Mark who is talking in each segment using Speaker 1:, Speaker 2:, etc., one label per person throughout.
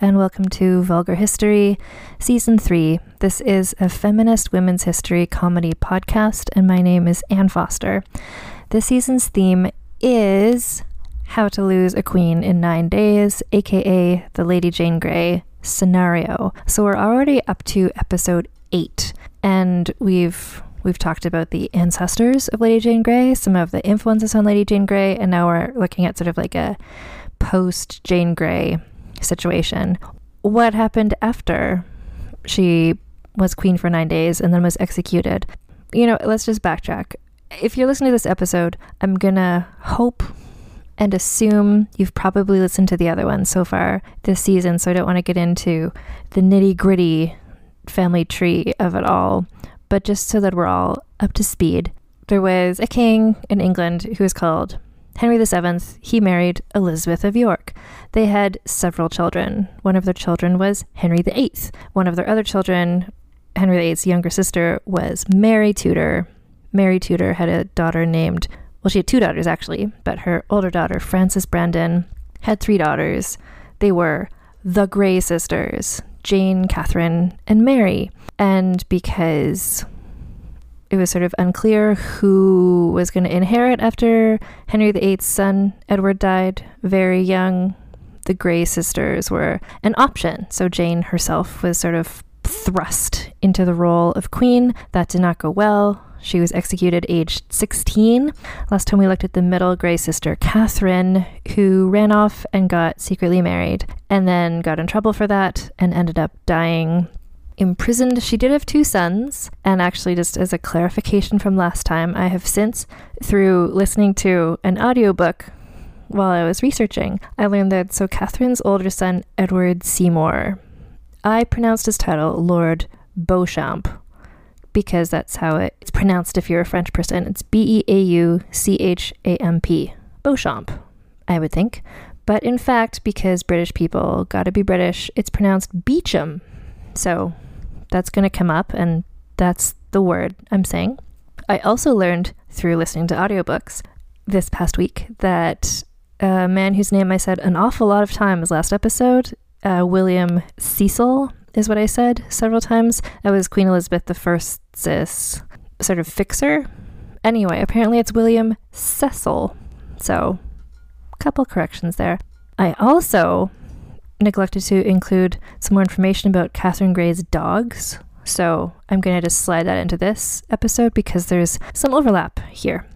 Speaker 1: And welcome to Vulgar History, Season 3. This is a feminist women's history comedy podcast, and my name is Ann Foster. This season's theme is How to Lose a Queen in Nine Days, aka the Lady Jane Grey scenario. So we're already up to episode 8, and we've We've talked about the ancestors of Lady Jane Grey, some of the influences on Lady Jane Grey, and now we're looking at sort of like a post Jane Grey situation. What happened after she was queen for nine days and then was executed? You know, let's just backtrack. If you're listening to this episode, I'm gonna hope and assume you've probably listened to the other ones so far this season, so I don't want to get into the nitty gritty family tree of it all. But just so that we're all up to speed, there was a king in England who was called Henry VII, he married Elizabeth of York. They had several children. One of their children was Henry VIII. One of their other children, Henry VIII's younger sister, was Mary Tudor. Mary Tudor had a daughter named, well, she had two daughters actually, but her older daughter, Frances Brandon, had three daughters. They were the Grey sisters, Jane, Catherine, and Mary. And because it was sort of unclear who was going to inherit after Henry VIII's son Edward died very young. The Grey sisters were an option, so Jane herself was sort of thrust into the role of queen. That did not go well. She was executed aged 16. Last time we looked at the middle Grey sister, Catherine, who ran off and got secretly married and then got in trouble for that and ended up dying imprisoned. She did have two sons, and actually, just as a clarification from last time, I have since, through listening to an audiobook while I was researching, I learned that so Catherine's older son, Edward Seymour, I pronounced his title Lord Beauchamp because that's how it's pronounced if you're a French person. It's B E A U C H A M P. Beauchamp, I would think. But in fact, because British people gotta be British, it's pronounced Beecham. So that's going to come up, and that's the word I'm saying. I also learned through listening to audiobooks this past week that a man whose name I said an awful lot of times last episode, uh, William Cecil, is what I said several times. That was Queen Elizabeth I's sort of fixer. Anyway, apparently it's William Cecil. So, couple corrections there. I also neglected to include some more information about Catherine Grey's dogs. So I'm going to just slide that into this episode because there's some overlap here.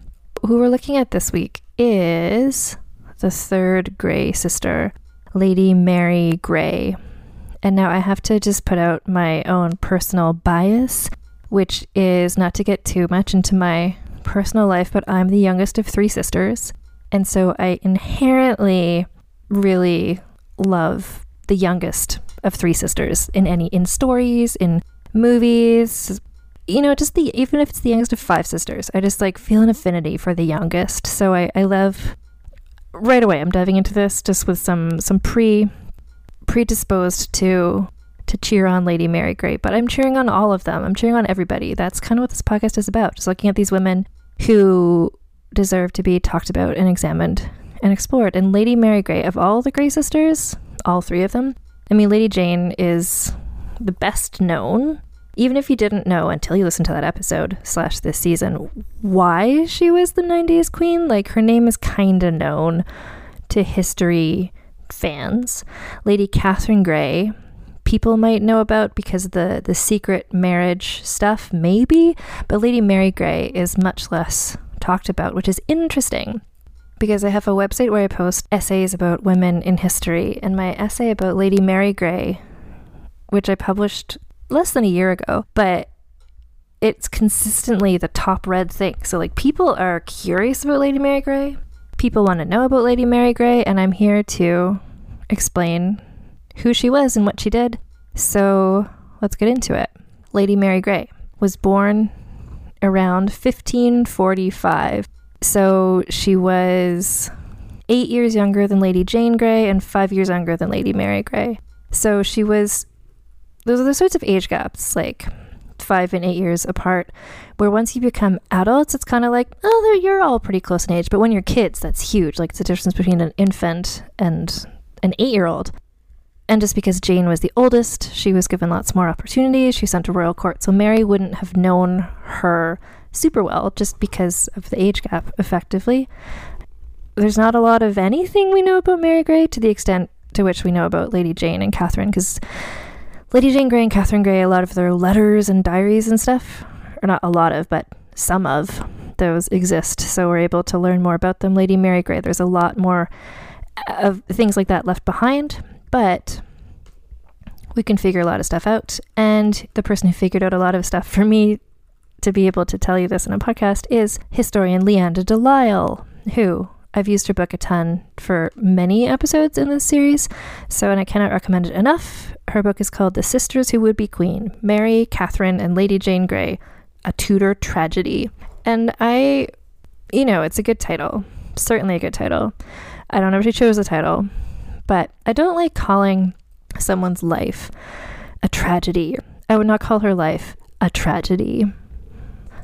Speaker 1: Who we're looking at this week is the third Grey sister, Lady Mary Grey. And now I have to just put out my own personal bias, which is not to get too much into my personal life, but I'm the youngest of three sisters. And so I inherently really love the youngest of three sisters in any in stories, in movies, you know, just the even if it's the youngest of five sisters, I just like feel an affinity for the youngest. So I, I love right away I'm diving into this just with some some pre predisposed to to cheer on Lady Mary Grey, but I'm cheering on all of them. I'm cheering on everybody. That's kind of what this podcast is about. Just looking at these women who deserve to be talked about and examined and explored. And Lady Mary Grey, of all the Grey sisters, all three of them, I mean, Lady Jane is the best known. Even if you didn't know until you listened to that episode slash this season why she was the nine days queen, like her name is kind of known to history fans. Lady Catherine Grey, people might know about because of the the secret marriage stuff, maybe, but Lady Mary Grey is much less talked about, which is interesting because I have a website where I post essays about women in history, and my essay about Lady Mary Grey, which I published less than a year ago, but it's consistently the top read thing. So, like, people are curious about Lady Mary Grey. People want to know about Lady Mary Grey, and I'm here to explain who she was and what she did. So, let's get into it. Lady Mary Grey was born around 1545. So, she was eight years younger than Lady Jane Grey and five years younger than Lady Mary Grey. So, she was those are the sorts of age gaps, like five and eight years apart, where once you become adults, it's kind of like, oh, you're all pretty close in age. But when you're kids, that's huge. Like, it's the difference between an infant and an eight year old. And just because Jane was the oldest, she was given lots more opportunities. She sent to royal court. So Mary wouldn't have known her super well just because of the age gap, effectively. There's not a lot of anything we know about Mary Grey to the extent to which we know about Lady Jane and Catherine, because Lady Jane Grey and Catherine Grey, a lot of their letters and diaries and stuff, or not a lot of, but some of those exist. So we're able to learn more about them. Lady Mary Grey, there's a lot more of things like that left behind, but we can figure a lot of stuff out. And the person who figured out a lot of stuff for me to be able to tell you this in a podcast is historian Leanda de Lisle, who I've used her book a ton for many episodes in this series, so and I cannot recommend it enough. Her book is called The Sisters Who Would Be Queen Mary, Catherine, and Lady Jane Grey, a Tudor Tragedy. And I, you know, it's a good title. Certainly a good title. I don't know if she chose the title, but I don't like calling someone's life a tragedy. I would not call her life a tragedy.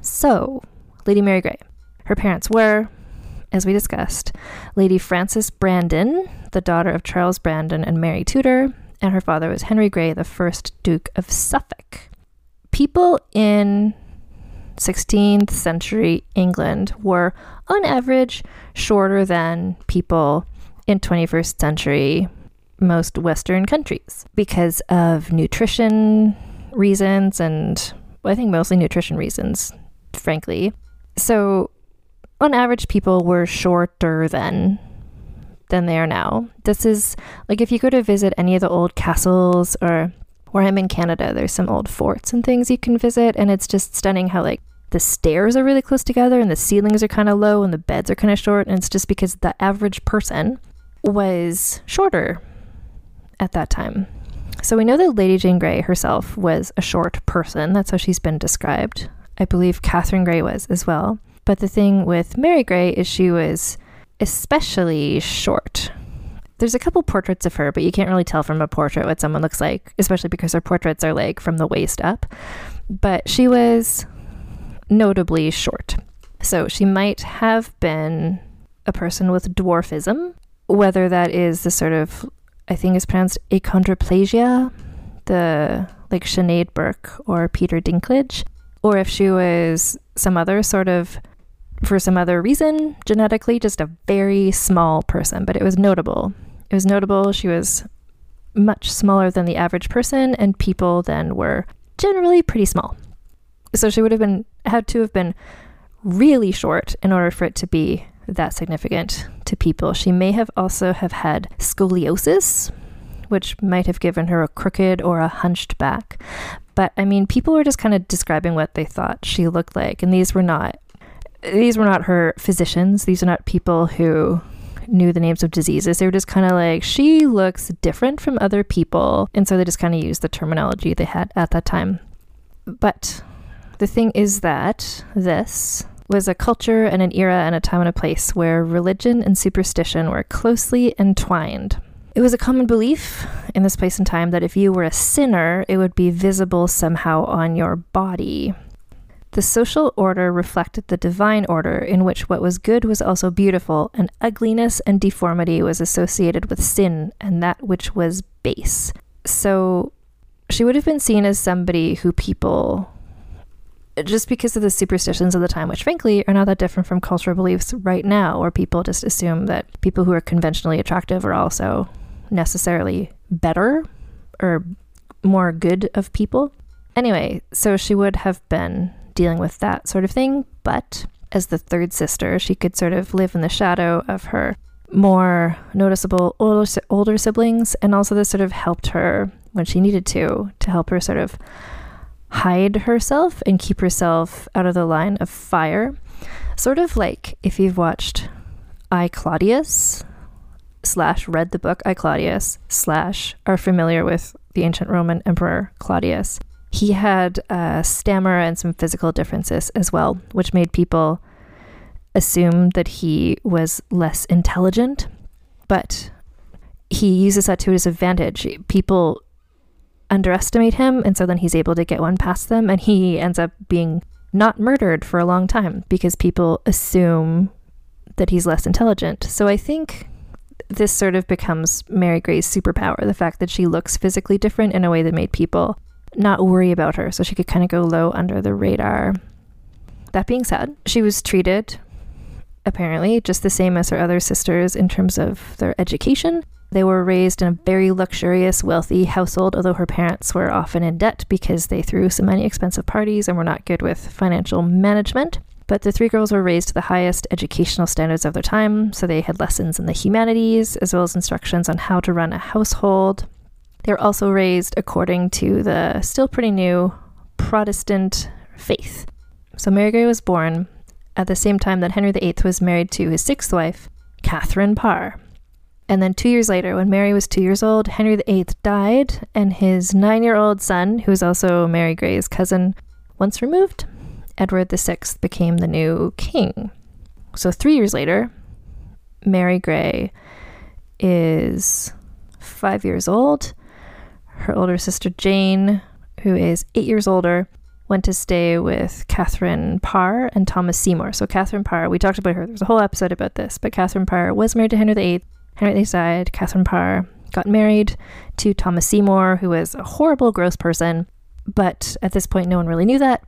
Speaker 1: So, Lady Mary Grey. Her parents were as we discussed, Lady Frances Brandon, the daughter of Charles Brandon and Mary Tudor, and her father was Henry Grey, the first Duke of Suffolk. People in 16th century England were, on average, shorter than people in 21st century most Western countries because of nutrition reasons and I think mostly nutrition reasons, frankly. So on average, people were shorter then than they are now. This is like if you go to visit any of the old castles or where I'm in Canada, there's some old forts and things you can visit, and it's just stunning how like the stairs are really close together and the ceilings are kind of low and the beds are kind of short, and it's just because the average person was shorter at that time. So we know that Lady Jane Grey herself was a short person. That's how she's been described. I believe Catherine Grey was as well. But the thing with Mary Grey is she was especially short. There's a couple portraits of her, but you can't really tell from a portrait what someone looks like, especially because her portraits are like from the waist up. But she was notably short. So she might have been a person with dwarfism, whether that is the sort of, I think is pronounced achondroplasia, the like Sinead Burke or Peter Dinklage, or if she was some other sort of for some other reason, genetically, just a very small person, but it was notable. It was notable. She was much smaller than the average person, and people then were generally pretty small. So she would have been had to have been really short in order for it to be that significant to people. She may have also have had scoliosis, which might have given her a crooked or a hunched back. But I mean, people were just kind of describing what they thought she looked like, and these were not these were not her physicians. These are not people who knew the names of diseases. They were just kind of like, she looks different from other people. And so they just kind of used the terminology they had at that time. But the thing is that this was a culture and an era and a time and a place where religion and superstition were closely entwined. It was a common belief in this place and time that if you were a sinner, it would be visible somehow on your body. The social order reflected the divine order, in which what was good was also beautiful, and ugliness and deformity was associated with sin and that which was base. So she would have been seen as somebody who people, just because of the superstitions of the time, which frankly are not that different from cultural beliefs right now, where people just assume that people who are conventionally attractive are also necessarily better or more good of people. Anyway, so she would have been dealing with that sort of thing. But as the third sister, she could sort of live in the shadow of her more noticeable older, older siblings. And also, this sort of helped her when she needed to, to help her sort of hide herself and keep herself out of the line of fire. Sort of like if you've watched I Claudius slash read the book I Claudius slash are familiar with the ancient Roman Emperor Claudius. He had uh, a stammer and some physical differences as well, which made people assume that he was less intelligent. But he uses that to his advantage. People underestimate him, and so then he's able to get one past them, and he ends up being not murdered for a long time because people assume that he's less intelligent. So I think this sort of becomes Mary Grey's superpower the fact that she looks physically different in a way that made people not worry about her, so she could kind of go low under the radar. That being said, she was treated apparently just the same as her other sisters in terms of their education. They were raised in a very luxurious, wealthy household, although her parents were often in debt because they threw so many expensive parties and were not good with financial management. But the three girls were raised to the highest educational standards of their time, so they had lessons in the humanities as well as instructions on how to run a household. They were also raised according to the still pretty new Protestant faith. So Mary Grey was born at the same time that Henry VIII was married to his sixth wife, Catherine Parr. And then two years later, when Mary was two years old, Henry VIII died, and his nine year old son, who was also Mary Grey's cousin, once removed, Edward VI became the new king. So three years later, Mary Grey is five years old. Her older sister Jane, who is eight years older, went to stay with Catherine Parr and Thomas Seymour. So Catherine Parr, we talked about her. there's a whole episode about this, but Catherine Parr was married to Henry VIII Henry VIII died. Catherine Parr got married to Thomas Seymour, who was a horrible, gross person. But at this point, no one really knew that.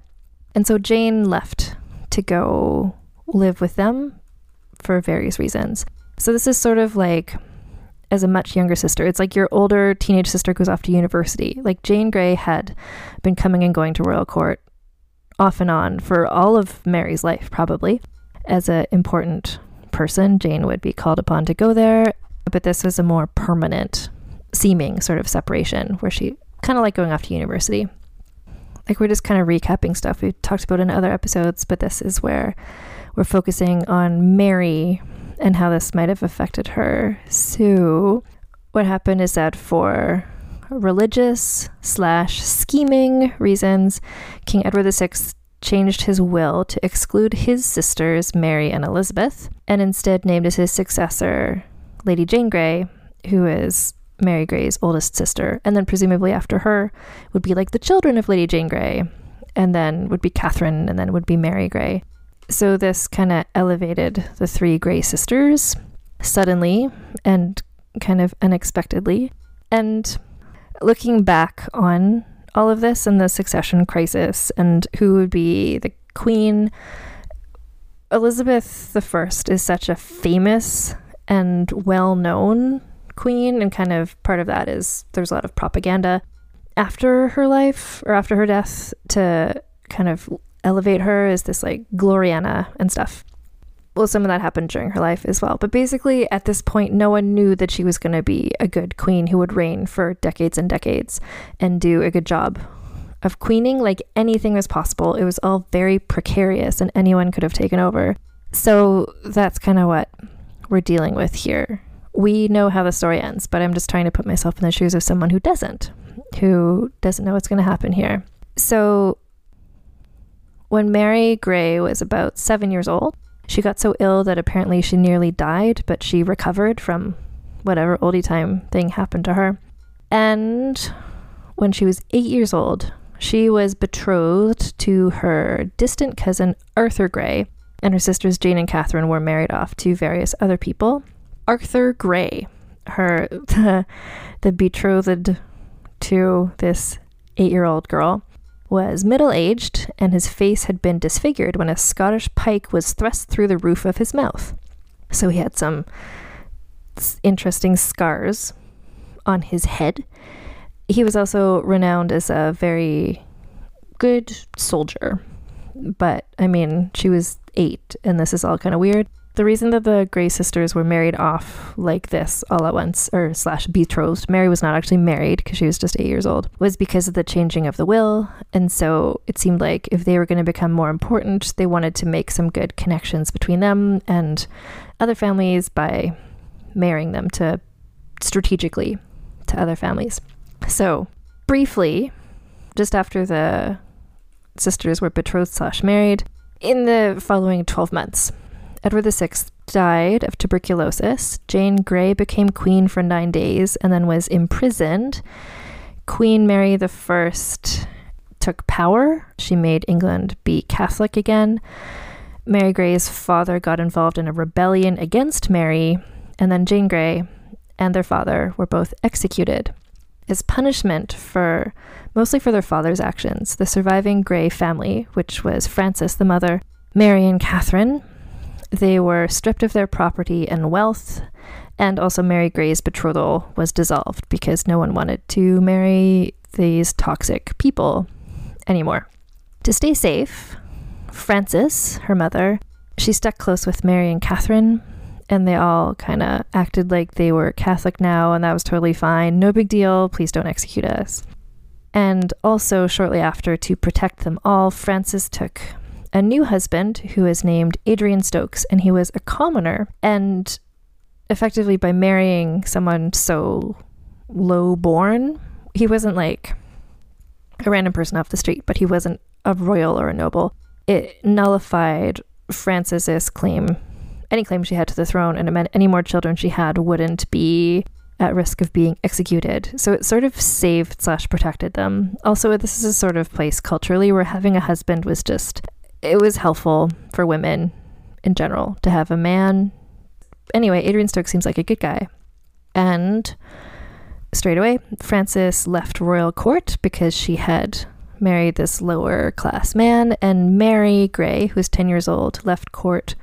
Speaker 1: And so Jane left to go live with them for various reasons. So this is sort of like as a much younger sister. It's like your older teenage sister goes off to university. Like Jane Grey had been coming and going to royal court off and on for all of Mary's life, probably. As an important person, Jane would be called upon to go there but this was a more permanent seeming sort of separation where she kind of like going off to university. Like we're just kind of recapping stuff we talked about in other episodes, but this is where we're focusing on Mary and how this might have affected her. So, what happened is that for religious slash scheming reasons, King Edward VI changed his will to exclude his sisters, Mary and Elizabeth, and instead named as his successor Lady Jane Grey, who is Mary Grey's oldest sister, and then presumably after her would be like the children of Lady Jane Grey, and then would be Catherine, and then would be Mary Grey. So this kind of elevated the three Grey sisters suddenly and kind of unexpectedly. And looking back on all of this and the succession crisis and who would be the queen, Elizabeth I is such a famous and well known queen, and kind of part of that is there's a lot of propaganda after her life or after her death to kind of elevate her as this like Gloriana and stuff. Well, some of that happened during her life as well. But basically, at this point, no one knew that she was going to be a good queen who would reign for decades and decades and do a good job of queening. Like anything was possible. It was all very precarious and anyone could have taken over. So that's kind of what we're dealing with here. We know how the story ends, but I'm just trying to put myself in the shoes of someone who doesn't, who doesn't know what's going to happen here. So, when Mary Grey was about seven years old, she got so ill that apparently she nearly died, but she recovered from whatever oldie time thing happened to her. And when she was eight years old, she was betrothed to her distant cousin Arthur Grey, and her sisters Jane and Catherine were married off to various other people. Arthur Grey, her the, the betrothed to this eight-year-old girl, was middle-aged, and his face had been disfigured when a Scottish pike was thrust through the roof of his mouth. So he had some interesting scars on his head. He was also renowned as a very good soldier. But I mean, she was eight, and this is all kind of weird. The reason that the Grey sisters were married off like this all at once, or slash betrothed, Mary was not actually married because she was just eight years old, was because of the changing of the will. And so it seemed like if they were going to become more important, they wanted to make some good connections between them and other families by marrying them to strategically to other families. So, briefly, just after the sisters were betrothed slash married, in the following 12 months, Edward VI died of tuberculosis. Jane Grey became queen for nine days and then was imprisoned. Queen Mary I took power. She made England be Catholic again. Mary Grey's father got involved in a rebellion against Mary, and then Jane Grey and their father were both executed. As punishment for mostly for their father's actions, the surviving Grey family, which was Frances, the mother, Mary, and Catherine, they were stripped of their property and wealth, and also Mary Grey's betrothal was dissolved because no one wanted to marry these toxic people anymore. To stay safe, Frances, her mother, she stuck close with Mary and Catherine, and they all kind of acted like they were Catholic now, and that was totally fine. No big deal. Please don't execute us. And also, shortly after, to protect them all, Frances took a new husband who is named Adrian Stokes, and he was a commoner. And effectively, by marrying someone so low born, he wasn't like a random person off the street, but he wasn't a royal or a noble. It nullified Frances's claim, any claim she had to the throne, and it meant any more children she had wouldn't be at risk of being executed. So it sort of saved slash protected them. Also, this is a sort of place culturally where having a husband was just it was helpful for women in general to have a man. Anyway, Adrian Stokes seems like a good guy. And straight away, Frances left royal court because she had married this lower class man, and Mary Grey, who was 10 years old, left court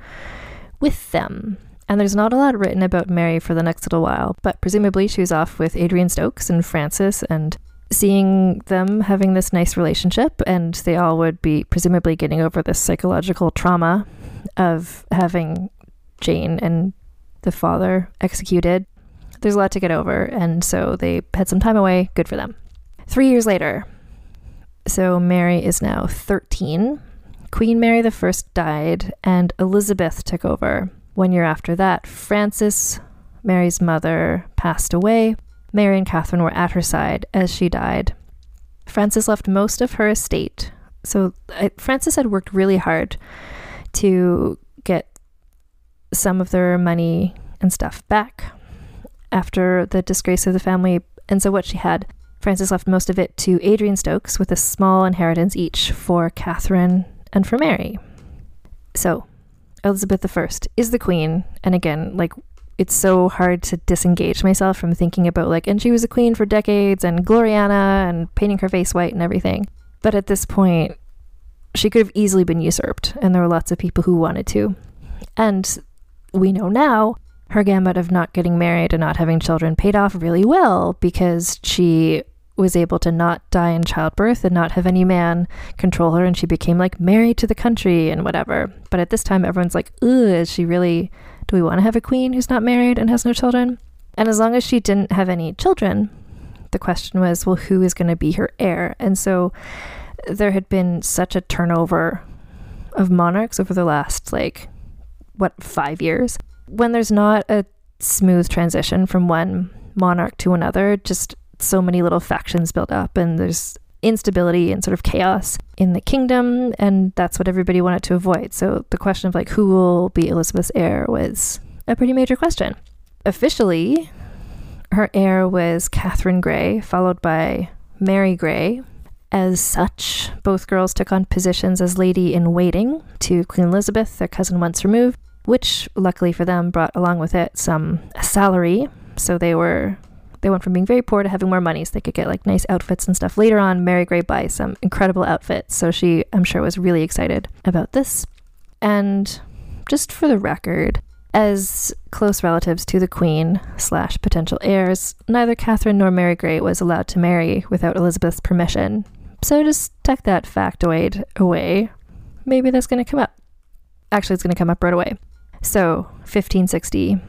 Speaker 1: with them. And there's not a lot written about Mary for the next little while, but presumably she was off with Adrian Stokes and Frances and seeing them having this nice relationship, and they all would be presumably getting over this psychological trauma of having Jane and the father executed. There's a lot to get over, and so they had some time away. Good for them. Three years later, so Mary is now 13. Queen Mary I died, and Elizabeth took over. One year after that, Frances, Mary's mother, passed away. Mary and Catherine were at her side as she died. Frances left most of her estate. So Frances had worked really hard to get some of their money and stuff back after the disgrace of the family. And so what she had, Frances left most of it to Adrian Stokes with a small inheritance each for Catherine and for Mary. So Elizabeth I is the queen. And again, like it's so hard to disengage myself from thinking about like and she was a queen for decades and gloriana and painting her face white and everything. But at this point she could have easily been usurped and there were lots of people who wanted to. And we know now her gambit of not getting married and not having children paid off really well because she was able to not die in childbirth and not have any man control her and she became like married to the country and whatever. But at this time everyone's like ugh is she really do we want to have a queen who's not married and has no children? And as long as she didn't have any children, the question was, well, who is going to be her heir? And so there had been such a turnover of monarchs over the last, like, what, five years? When there's not a smooth transition from one monarch to another, just so many little factions build up, and there's instability and sort of chaos in the kingdom, and that's what everybody wanted to avoid. So the question of like who will be Elizabeth's heir was a pretty major question. Officially, her heir was Catherine Grey, followed by Mary Grey. As such, both girls took on positions as lady in waiting to Queen Elizabeth, their cousin once removed, which luckily for them brought along with it some salary. So they were they went from being very poor to having more money so they could get like nice outfits and stuff. Later on, Mary Grey buys some incredible outfits. So she, I'm sure, was really excited about this. And just for the record, as close relatives to the Queen slash potential heirs, neither Catherine nor Mary Grey was allowed to marry without Elizabeth's permission. So just tuck that factoid away. Maybe that's going to come up. Actually, it's going to come up right away. So, 1560.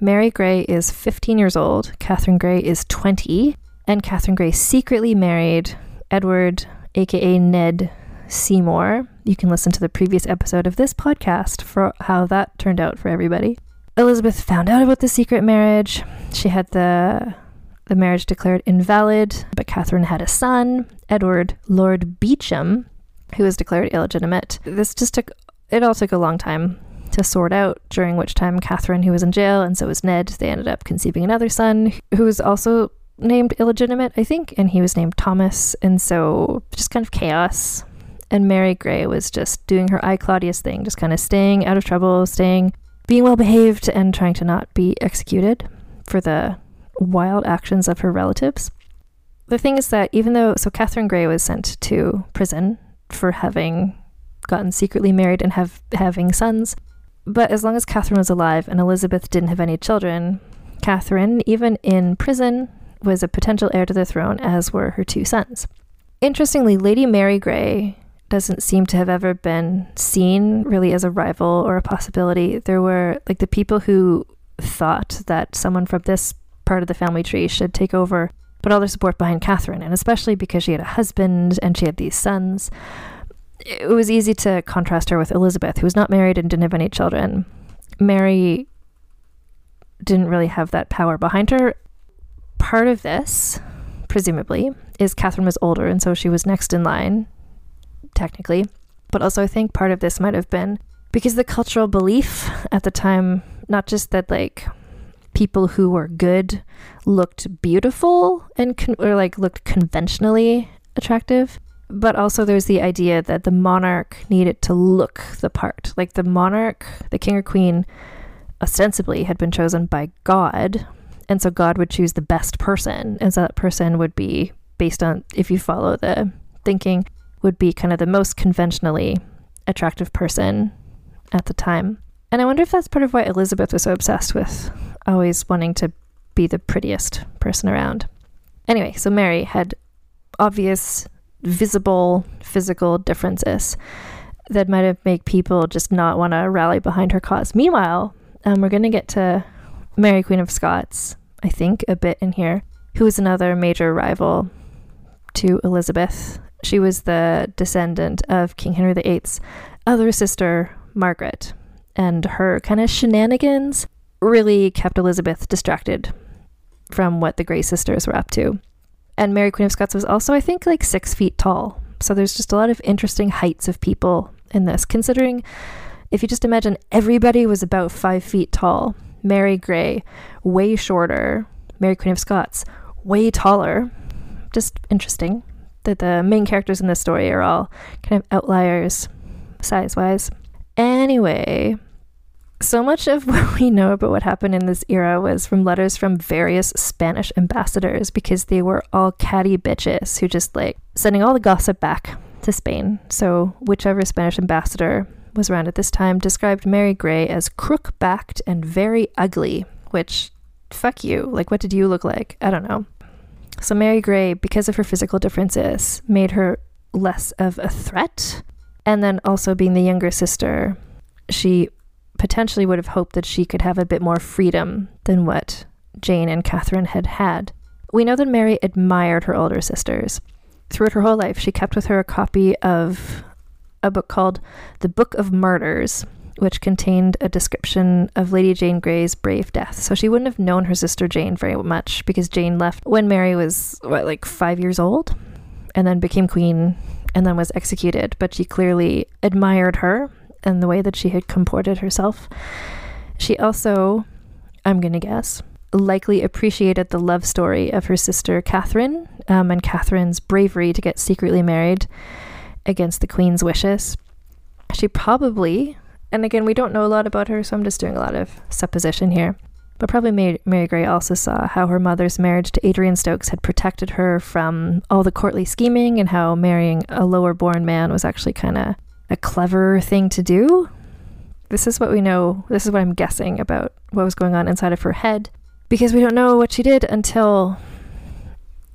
Speaker 1: Mary Grey is 15 years old, Catherine Grey is 20, and Catherine Grey secretly married Edward, aka Ned Seymour. You can listen to the previous episode of this podcast for how that turned out for everybody. Elizabeth found out about the secret marriage. She had the the marriage declared invalid, but Catherine had a son, Edward Lord Beauchamp, who was declared illegitimate. This just took it all took a long time to sort out, during which time Catherine, who was in jail, and so was Ned, they ended up conceiving another son who was also named illegitimate, I think, and he was named Thomas, and so just kind of chaos. And Mary Grey was just doing her I Claudius thing, just kind of staying out of trouble, staying, being well behaved, and trying to not be executed for the wild actions of her relatives. The thing is that even though, so Catherine Grey was sent to prison for having gotten secretly married and have having sons, but as long as Catherine was alive and Elizabeth didn't have any children, Catherine, even in prison, was a potential heir to the throne, as were her two sons. Interestingly, Lady Mary Grey doesn't seem to have ever been seen really as a rival or a possibility. There were like the people who thought that someone from this part of the family tree should take over, put all their support behind Catherine, and especially because she had a husband and she had these sons. It was easy to contrast her with Elizabeth, who was not married and didn't have any children. Mary didn't really have that power behind her, part of this, presumably, is Catherine was older, and so she was next in line, technically. But also, I think part of this might have been because the cultural belief at the time, not just that like people who were good looked beautiful and con- or like looked conventionally attractive, but also there's the idea that the monarch needed to look the part. Like the monarch, the king or queen, ostensibly had been chosen by God and so God would choose the best person. And so that person would be based on, if you follow the thinking, would be kind of the most conventionally attractive person at the time. And I wonder if that's part of why Elizabeth was so obsessed with always wanting to be the prettiest person around. Anyway, so Mary had obvious, visible physical differences that might have made people just not want to rally behind her cause. Meanwhile, um, we're going to get to Mary, Queen of Scots, I think, a bit in here, who was another major rival to Elizabeth. She was the descendant of King Henry VIII's other sister, Margaret, and her kind of shenanigans really kept Elizabeth distracted from what the Grey sisters were up to. And Mary, Queen of Scots, was also, I think, like six feet tall. So there's just a lot of interesting heights of people in this, considering if you just imagine everybody was about five feet tall Mary Grey, way shorter. Mary Queen of Scots, way taller. Just interesting that the main characters in this story are all kind of outliers size wise. Anyway, so much of what we know about what happened in this era was from letters from various Spanish ambassadors because they were all catty bitches who just like sending all the gossip back to Spain. So, whichever Spanish ambassador was around at this time, described Mary Grey as crook backed and very ugly, which, fuck you. Like, what did you look like? I don't know. So, Mary Grey, because of her physical differences, made her less of a threat. And then also being the younger sister, she potentially would have hoped that she could have a bit more freedom than what Jane and Catherine had had. We know that Mary admired her older sisters. Throughout her whole life, she kept with her a copy of a book called The Book of Martyrs, which contained a description of Lady Jane Grey's brave death. So she wouldn't have known her sister Jane very much because Jane left when Mary was, what, like five years old and then became queen and then was executed. But she clearly admired her and the way that she had comported herself. She also, I'm going to guess, likely appreciated the love story of her sister Catherine um, and Catherine's bravery to get secretly married against the queen's wishes. She probably, and again, we don't know a lot about her, so I'm just doing a lot of supposition here, but probably Mary, Mary Grey also saw how her mother's marriage to Adrian Stokes had protected her from all the courtly scheming and how marrying a lower born man was actually kind of a clever thing to do. This is what we know, this is what I'm guessing about what was going on inside of her head, because we don't know what she did until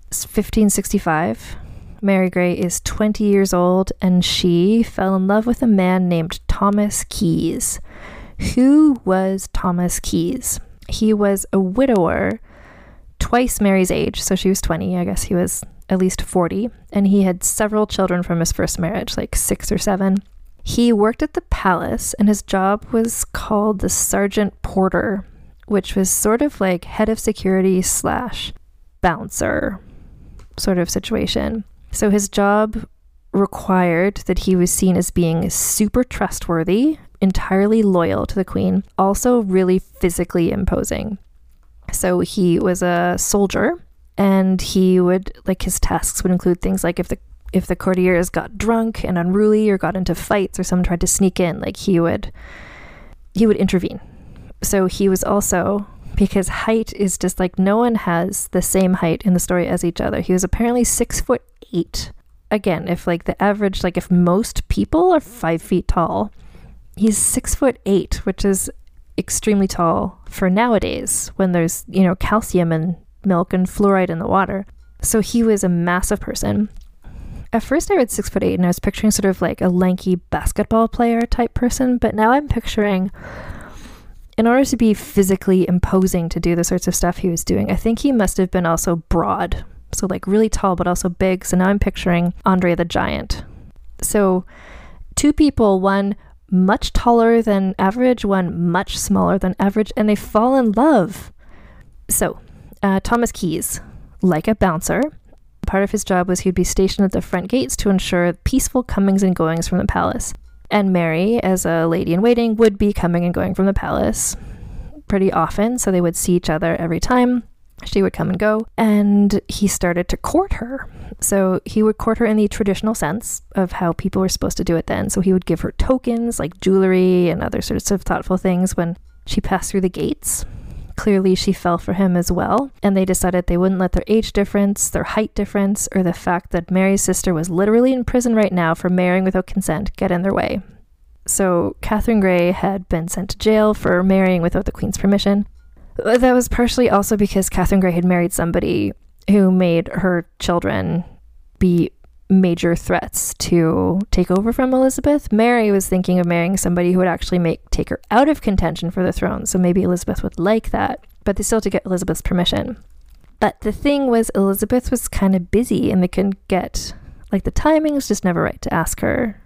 Speaker 1: 1565 Mary Grey is 20 years old and she fell in love with a man named Thomas Keyes, Who was Thomas Keyes? He was a widower, twice Mary's age, so she was 20. I guess he was at least 40, and he had several children from his first marriage, like six or seven. He worked at the palace, and his job was called the sergeant porter, which was sort of like head of security slash bouncer sort of situation. So his job required that he was seen as being super trustworthy, entirely loyal to the queen, also really physically imposing. So he was a soldier and he would like his tasks would include things like if the if the courtiers got drunk and unruly or got into fights or someone tried to sneak in, like he would he would intervene. So he was also because height is just like no one has the same height in the story as each other. He was apparently six foot eight. Again, if like the average, like if most people are five feet tall, he's six foot eight, which is extremely tall for nowadays when there's, you know, calcium in milk and fluoride in the water. So he was a massive person. At first, I read six foot eight and I was picturing sort of like a lanky basketball player type person, but now I'm picturing in order to be physically imposing to do the sorts of stuff he was doing, I think he must have been also broad. So, like, really tall, but also big. So now I'm picturing Andre the Giant. So, two people, one much taller than average, one much smaller than average, and they fall in love. So, uh, Thomas Keyes, like a bouncer, part of his job was he'd be stationed at the front gates to ensure peaceful comings and goings from the palace. And Mary, as a lady in waiting, would be coming and going from the palace pretty often, so they would see each other every time. She would come and go, and he started to court her. So he would court her in the traditional sense of how people were supposed to do it then. So he would give her tokens like jewelry and other sorts of thoughtful things when she passed through the gates. Clearly, she fell for him as well, and they decided they wouldn't let their age difference, their height difference, or the fact that Mary's sister was literally in prison right now for marrying without consent get in their way. So, Catherine Grey had been sent to jail for marrying without the Queen's permission. That was partially also because Catherine Grey had married somebody who made her children be major threats to take over from Elizabeth. Mary was thinking of marrying somebody who would actually make take her out of contention for the throne. So maybe Elizabeth would like that, but they still had to get Elizabeth's permission. But the thing was Elizabeth was kind of busy and they couldn't get like the timing was just never right to ask her.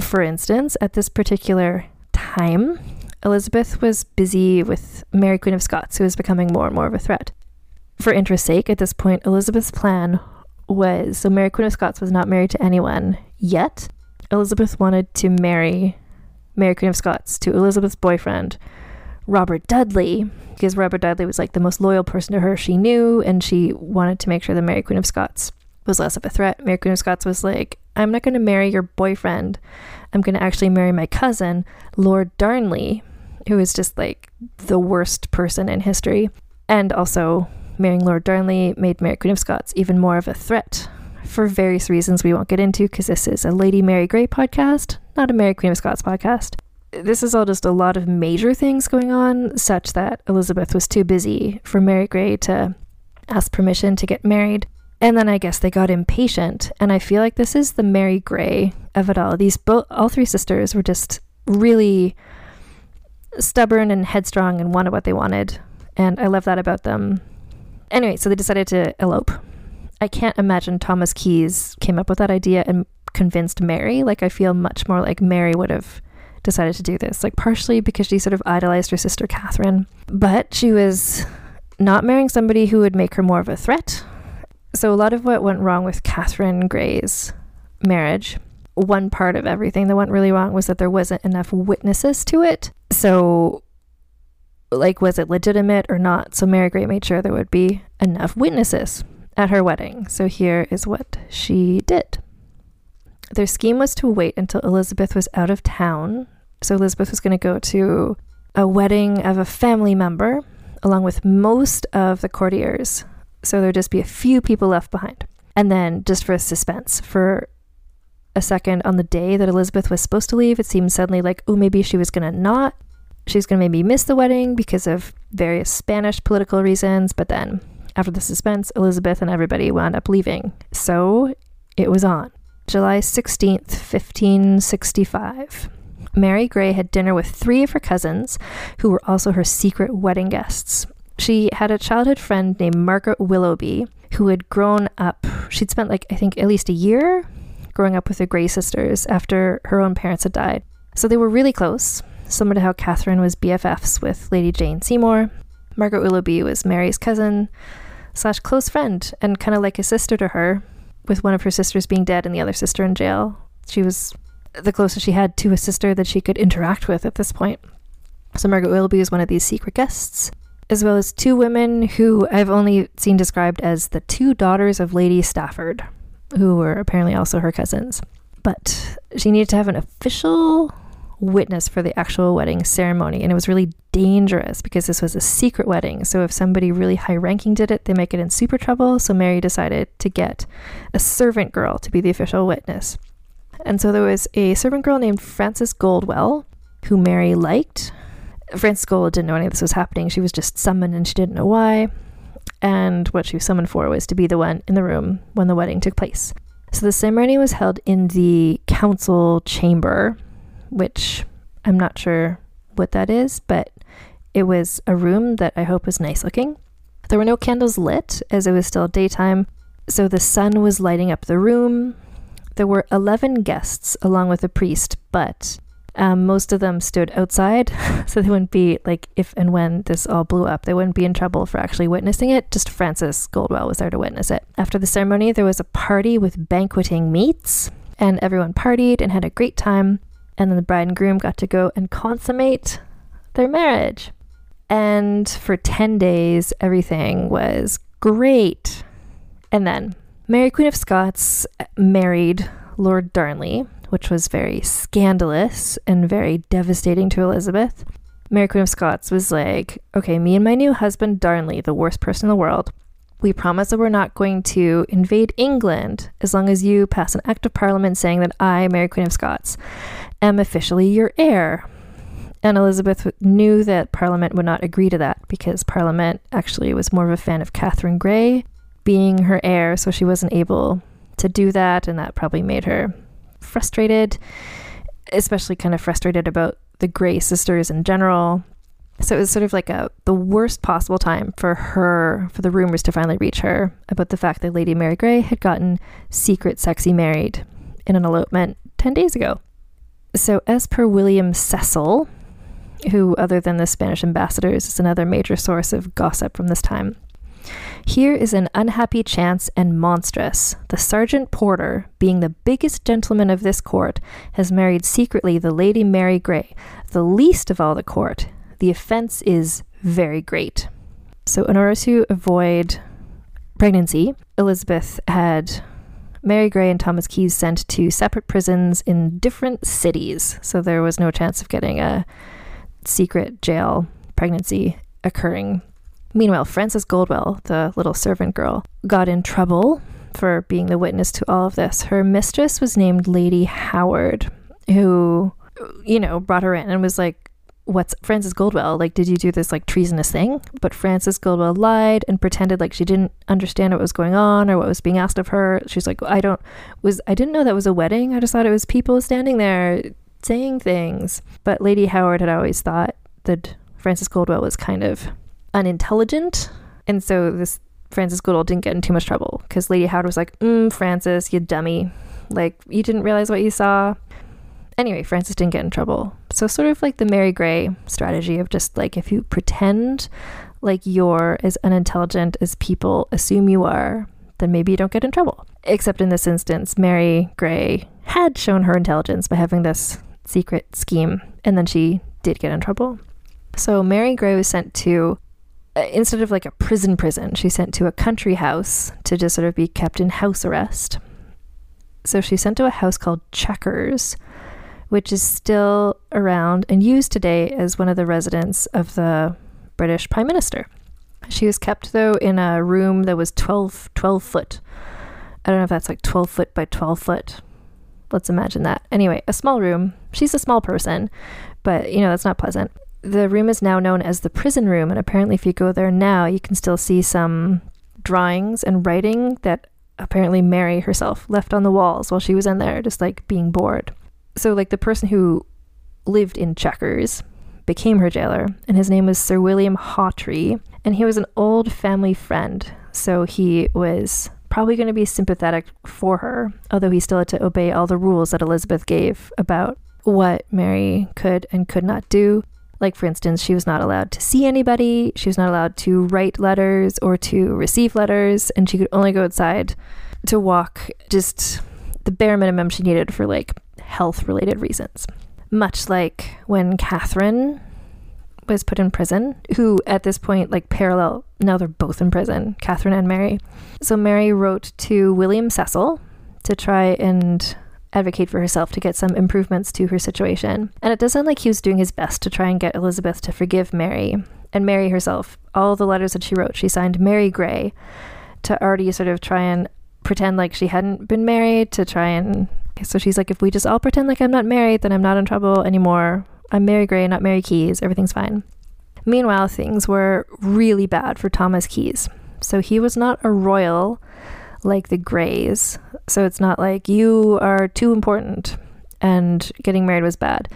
Speaker 1: For instance, at this particular time, Elizabeth was busy with Mary Queen of Scots, who was becoming more and more of a threat. For interest's sake, at this point, Elizabeth's plan was so Mary Queen of Scots was not married to anyone yet. Elizabeth wanted to marry Mary Queen of Scots to Elizabeth's boyfriend, Robert Dudley, because Robert Dudley was like the most loyal person to her she knew, and she wanted to make sure that Mary Queen of Scots was less of a threat. Mary Queen of Scots was like, I'm not going to marry your boyfriend. I'm going to actually marry my cousin, Lord Darnley, who is just like the worst person in history. And also, marrying Lord Darnley made Mary Queen of Scots even more of a threat for various reasons we won't get into because this is a Lady Mary Grey podcast, not a Mary Queen of Scots podcast. This is all just a lot of major things going on, such that Elizabeth was too busy for Mary Grey to ask permission to get married. And then I guess they got impatient, and I feel like this is the Mary Grey of it all. These all three sisters were just really stubborn and headstrong and wanted what they wanted, and I love that about them. Anyway, so they decided to elope. I can't imagine Thomas Keyes came up with that idea and convinced Mary. Like, I feel much more like Mary would have decided to do this, like, partially because she sort of idolized her sister Catherine, but she was not marrying somebody who would make her more of a threat. So, a lot of what went wrong with Catherine Grey's marriage, one part of everything that went really wrong was that there wasn't enough witnesses to it. So, like, was it legitimate or not? So Mary Grey made sure there would be enough witnesses at her wedding. So here is what she did. Their scheme was to wait until Elizabeth was out of town. So Elizabeth was going to go to a wedding of a family member along with most of the courtiers. So there'd just be a few people left behind. And then, just for suspense, for a second on the day that Elizabeth was supposed to leave, it seemed suddenly like, oh, maybe she was going to not she's going to maybe miss the wedding because of various Spanish political reasons, but then after the suspense, Elizabeth and everybody wound up leaving. So it was on. July 16th, 1565. Mary Grey had dinner with three of her cousins, who were also her secret wedding guests. She had a childhood friend named Margaret Willoughby, who had grown up, she'd spent like, I think, at least a year growing up with the Grey sisters after her own parents had died. So they were really close, similar to how Catherine was BFFs with Lady Jane Seymour. Margaret Willoughby was Mary's cousin slash close friend and kind of like a sister to her, with one of her sisters being dead and the other sister in jail. She was the closest she had to a sister that she could interact with at this point. So Margaret Willoughby is one of these secret guests, as well as two women who I've only seen described as the two daughters of Lady Stafford, who were apparently also her cousins. But she needed to have an official witness for the actual wedding ceremony, and it was really dangerous because this was a secret wedding. So if somebody really high ranking did it, they might get in super trouble. So Mary decided to get a servant girl to be the official witness. And so there was a servant girl named Frances Goldwell who Mary liked. Frances Gold didn't know any of this was happening. She was just summoned and she didn't know why. And what she was summoned for was to be the one in the room when the wedding took place. So the ceremony was held in the council chamber, which I'm not sure what that is, but it was a room that I hope was nice looking. There were no candles lit as it was still daytime, so the sun was lighting up the room. There were 11 guests along with a priest, but um, most of them stood outside, so they wouldn't be like if and when this all blew up, they wouldn't be in trouble for actually witnessing it. Just Frances Goldwell was there to witness it. After the ceremony, there was a party with banqueting meats, and everyone partied and had a great time. And then the bride and groom got to go and consummate their marriage. And for 10 days, everything was great. And then Mary, Queen of Scots, married Lord Darnley, which was very scandalous and very devastating to Elizabeth. Mary Queen of Scots was like, okay, me and my new husband, Darnley, the worst person in the world, we promise that we're not going to invade England as long as you pass an act of parliament saying that I, Mary Queen of Scots, am officially your heir. And Elizabeth knew that Parliament would not agree to that because Parliament actually was more of a fan of Catherine Grey being her heir, so she wasn't able to do that, and that probably made her frustrated, especially kind of frustrated about the Grey sisters in general. So it was sort of like a the worst possible time for her for the rumors to finally reach her about the fact that Lady Mary Grey had gotten secret sexy married in an elopement 10 days ago. So as per William Cecil, who other than the Spanish ambassadors is another major source of gossip from this time, here is an unhappy chance and monstrous. The sergeant porter, being the biggest gentleman of this court, has married secretly the Lady Mary Grey, the least of all the court. The offense is very great. So, in order to avoid pregnancy, Elizabeth had Mary Grey and Thomas Keyes sent to separate prisons in different cities. So, there was no chance of getting a secret jail pregnancy occurring Meanwhile, Frances Goldwell, the little servant girl, got in trouble for being the witness to all of this. Her mistress was named Lady Howard, who, you know, brought her in and was like, What's Frances Goldwell? Like, did you do this like treasonous thing? But Frances Goldwell lied and pretended like she didn't understand what was going on or what was being asked of her. She's like, I don't, was, I didn't know that was a wedding. I just thought it was people standing there saying things. But Lady Howard had always thought that Frances Goldwell was kind of unintelligent. And so this Frances Goldwell didn't get in too much trouble because Lady Howard was like, mm, Frances, you dummy. Like, you didn't realize what you saw. Anyway, Frances didn't get in trouble. So, sort of like the Mary Grey strategy of just like if you pretend like you're as unintelligent as people assume you are, then maybe you don't get in trouble. Except in this instance, Mary Grey had shown her intelligence by having this secret scheme, and then she did get in trouble. So, Mary Grey was sent to uh, instead of like a prison prison, she sent to a country house to just sort of be kept in house arrest. So she's sent to a house called Chequers, which is still around and used today as one of the residents of the British Prime Minister. She was kept, though, in a room that was 12, 12 foot. I don't know if that's like 12 foot by 12 foot. Let's imagine that. Anyway, a small room. She's a small person, but you know, that's not pleasant the room is now known as the prison room, and apparently, if you go there now, you can still see some drawings and writing that apparently Mary herself left on the walls while she was in there, just like being bored. So, like, the person who lived in Chequers became her jailer, and his name was Sir William Hawtrey, and he was an old family friend, so he was probably going to be sympathetic for her, although he still had to obey all the rules that Elizabeth gave about what Mary could and could not do. Like, for instance, she was not allowed to see anybody, she was not allowed to write letters or to receive letters, and she could only go outside to walk just the bare minimum she needed for like health related reasons. Much like when Catherine was put in prison, who at this point, like parallel, now they're both in prison, Catherine and Mary. So Mary wrote to William Cecil to try and advocate for herself to get some improvements to her situation. And it does sound like he was doing his best to try and get Elizabeth to forgive Mary. And Mary herself, all the letters that she wrote, she signed Mary Grey to already sort of try and pretend like she hadn't been married, to try and. So she's like, if we just all pretend like I'm not married, then I'm not in trouble anymore. I'm Mary Grey, not Mary Keyes. Everything's fine. Meanwhile, things were really bad for Thomas Keyes. So he was not a royal like the Greys. So it's not like you are too important and getting married was bad.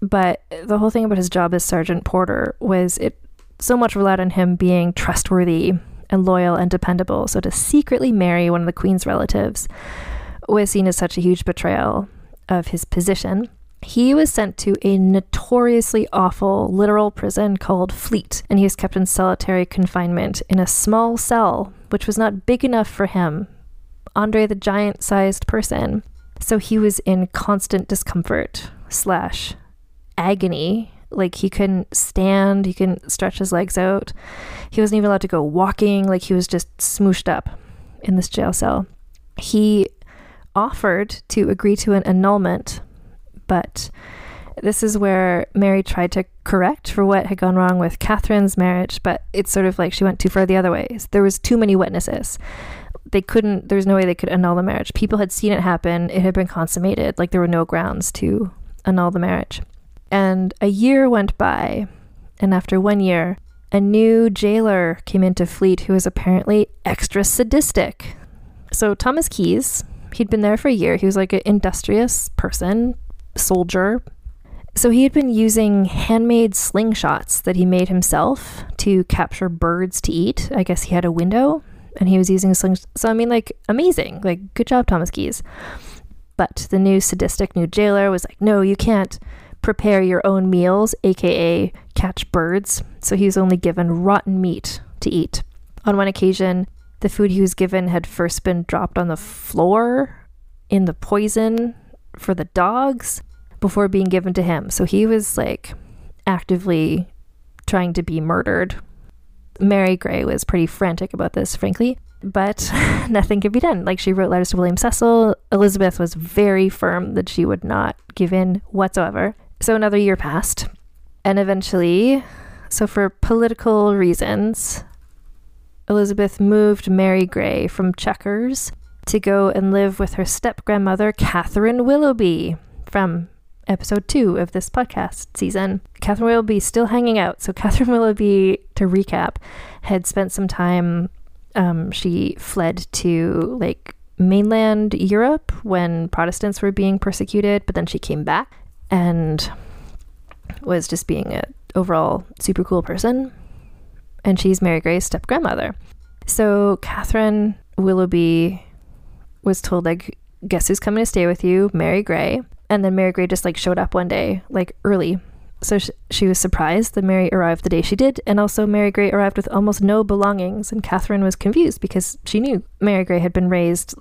Speaker 1: But the whole thing about his job as Sergeant Porter was it so much relied on him being trustworthy and loyal and dependable. So to secretly marry one of the Queen's relatives was seen as such a huge betrayal of his position. He was sent to a notoriously awful literal prison called Fleet, and he was kept in solitary confinement in a small cell, which was not big enough for him, Andre the giant sized person. So he was in constant discomfort slash agony. Like he couldn't stand, he couldn't stretch his legs out. He wasn't even allowed to go walking, like he was just smooshed up in this jail cell. He offered to agree to an annulment but this is where Mary tried to correct for what had gone wrong with Catherine's marriage, but it's sort of like she went too far the other ways. There was too many witnesses. They couldn't, there was no way they could annul the marriage. People had seen it happen, it had been consummated, like there were no grounds to annul the marriage. And a year went by, and after one year, a new jailer came into Fleet who was apparently extra sadistic. So Thomas Keyes, he'd been there for a year. He was like an industrious person, soldier. So he had been using handmade slingshots that he made himself to capture birds to eat. I guess he had a window and he was using slings. So, I mean, like, amazing. Like, good job, Thomas Keyes. But the new sadistic new jailer was like, no, you can't prepare your own meals, aka catch birds. So he was only given rotten meat to eat. On one occasion, the food he was given had first been dropped on the floor in the poison for the dogs before being given to him. So he was like actively trying to be murdered. Mary Grey was pretty frantic about this, frankly, but nothing could be done. Like she wrote letters to William Cecil. Elizabeth was very firm that she would not give in whatsoever. So another year passed, and eventually, so for political reasons, Elizabeth moved Mary Grey from Chequers to go and live with her step grandmother, Catherine Willoughby, from episode two of this podcast season. Catherine Willoughby still hanging out. So, Catherine Willoughby, to recap, had spent some time, um, she fled to like mainland Europe when Protestants were being persecuted, but then she came back and was just being an overall super cool person. And she's Mary Grey's step grandmother. So, Catherine Willoughby was told like guess who's coming to stay with you? Mary grey and then mary grey just like showed up one day like early. So sh- she was surprised that mary arrived the day she did and also mary grey arrived with almost no belongings. And catherine was confused because she knew mary grey had been raised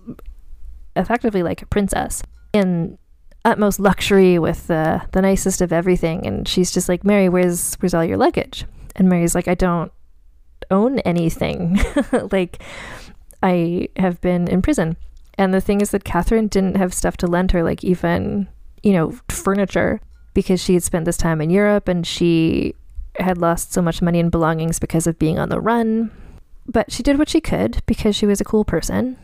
Speaker 1: effectively like a princess in utmost luxury with the the nicest of everything. And she's just like mary where's where's all your luggage? And mary's like i don't own anything like i have been in prison and the thing is that Catherine didn't have stuff to lend her, like even, you know, furniture, because she had spent this time in Europe and she had lost so much money and belongings because of being on the run. But she did what she could because she was a cool person.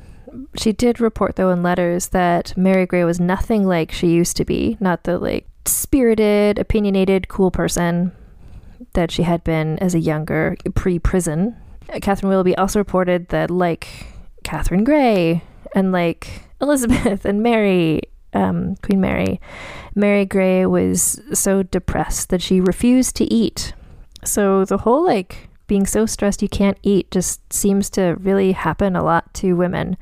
Speaker 1: She did report, though, in letters that Mary Grey was nothing like she used to be, not the like spirited, opinionated, cool person that she had been as a younger pre prison. Catherine Willoughby also reported that, like Catherine Grey, and like Elizabeth and Mary um, Queen Mary, Mary Grey was so depressed that she refused to eat. So the whole like being so stressed you can't eat just seems to really happen a lot to women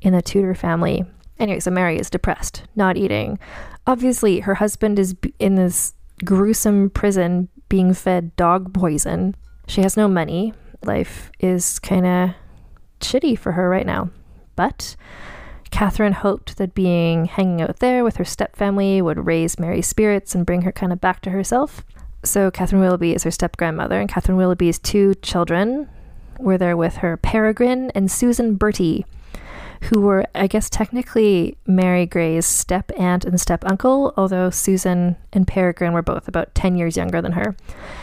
Speaker 1: in the Tudor family. Anyway, so Mary is depressed, not eating. Obviously, her husband is in this gruesome prison being fed dog poison. She has no money. Life is kind of shitty for her right now. But Catherine hoped that being hanging out there with her stepfamily would raise Mary's spirits and bring her kind of back to herself. So Catherine Willoughby is her step grandmother, and Catherine Willoughby's two children were there with her Peregrine and Susan Bertie, who were, I guess, technically Mary Grey's step aunt and step uncle, although Susan and Peregrine were both about 10 years younger than her.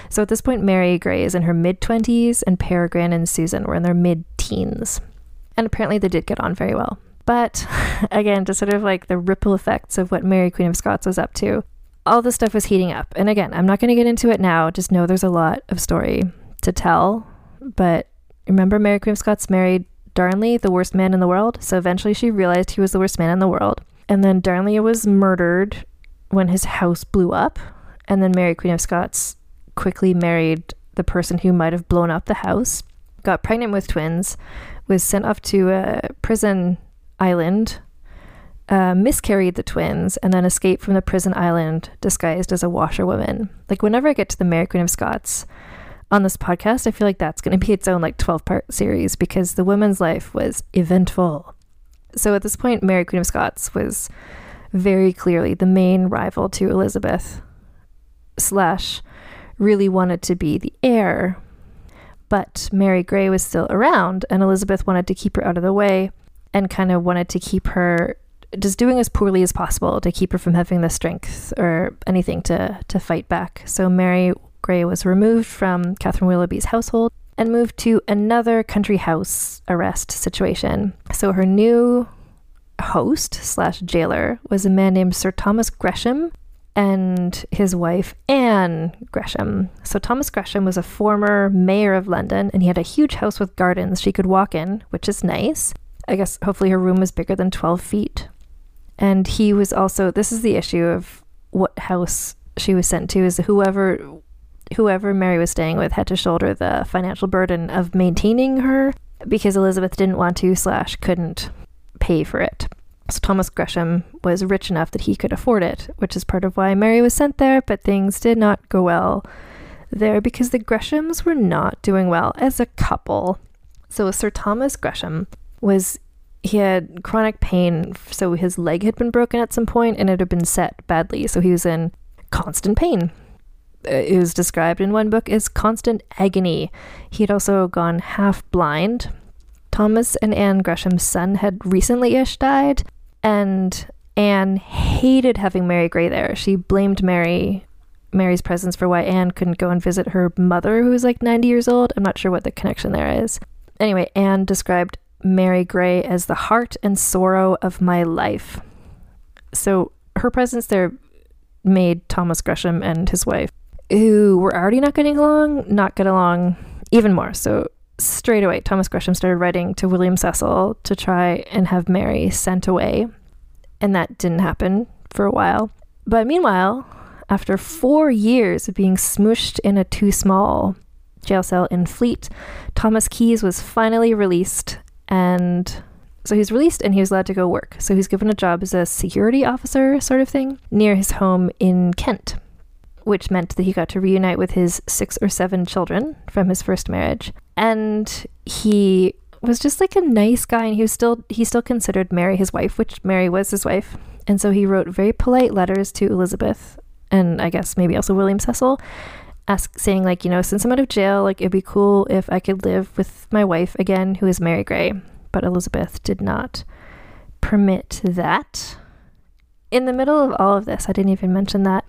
Speaker 1: So at this point, Mary Grey is in her mid 20s, and Peregrine and Susan were in their mid teens. And apparently they did get on very well. But again, just sort of like the ripple effects of what Mary Queen of Scots was up to, all this stuff was heating up. And again, I'm not going to get into it now, just know there's a lot of story to tell. But remember, Mary Queen of Scots married Darnley, the worst man in the world. So eventually she realized he was the worst man in the world. And then Darnley was murdered when his house blew up. And then Mary, Queen of Scots, quickly married the person who might have blown up the house, got pregnant with twins, was sent off to a prison island, uh, miscarried the twins, and then escaped from the prison island disguised as a washerwoman. Like, whenever I get to the Mary, Queen of Scots, on this podcast, I feel like that's going to be its own like 12 part series because the woman's life was eventful. So at this point, Mary, Queen of Scots was very clearly the main rival to Elizabeth, slash, really wanted to be the heir. But Mary Grey was still around, and Elizabeth wanted to keep her out of the way and kind of wanted to keep her just doing as poorly as possible to keep her from having the strength or anything to, to fight back. So Mary Grey was removed from Catherine Willoughby's household and moved to another country house arrest situation. So her new host slash jailer was a man named Sir Thomas Gresham and his wife Anne Gresham. So Thomas Gresham was a former mayor of London and he had a huge house with gardens she could walk in, which is nice. I guess hopefully her room was bigger than 12 feet. And he was also, this is the issue of what house she was sent to, is whoever whoever Mary was staying with had to shoulder the financial burden of maintaining her because Elizabeth didn't want to slash couldn't pay for it. So Thomas Gresham was rich enough that he could afford it, which is part of why Mary was sent there, but things did not go well there because the Greshams were not doing well as a couple. So Sir Thomas Gresham was he had chronic pain, so his leg had been broken at some point and it had been set badly, so he was in constant pain is described in one book as constant agony. He had also gone half blind. Thomas and Anne Gresham's son had recently ish died, and Anne hated having Mary Grey there. She blamed Mary Mary's presence for why Anne couldn't go and visit her mother, who was like 90 years old. I'm not sure what the connection there is. Anyway, Anne described Mary Grey as the heart and sorrow of my life. So her presence there made Thomas Gresham and his wife who were already not getting along, not get along even more. So straight away, Thomas Gresham started writing to William Cecil to try and have Mary sent away. And that didn't happen for a while. But meanwhile, after four years of being smooshed in a too small jail cell in Fleet, Thomas Keyes was finally released. And so he's released and he was allowed to go work. So he's given a job as a security officer, sort of thing, near his home in Kent which meant that he got to reunite with his six or seven children from his first marriage. And he was just like a nice guy and he was still he still considered Mary his wife, which Mary was his wife. And so he wrote very polite letters to Elizabeth and I guess maybe also William Cecil ask saying like, you know, since I'm out of jail, like it'd be cool if I could live with my wife again, who is Mary Grey. But Elizabeth did not permit that. In the middle of all of this, I didn't even mention that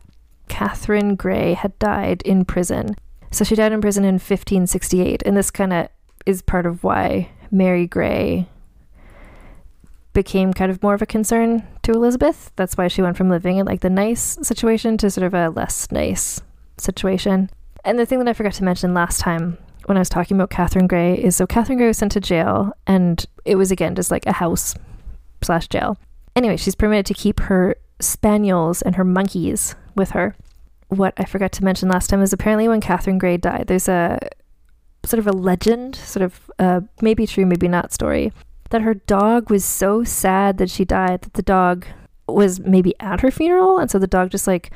Speaker 1: Catherine Grey had died in prison. So she died in prison in 1568, and this kind of is part of why Mary Grey became kind of more of a concern to Elizabeth. That's why she went from living in like the nice situation to sort of a less nice situation. And the thing that I forgot to mention last time when I was talking about Catherine Grey is so Catherine Grey was sent to jail, and it was again just like a house slash jail. Anyway, she's permitted to keep her spaniels and her monkeys with her. What I forgot to mention last time is apparently when Catherine Grey died, there's a sort of a legend, sort of uh, maybe true, maybe not story, that her dog was so sad that she died that the dog was maybe at her funeral. And so the dog just like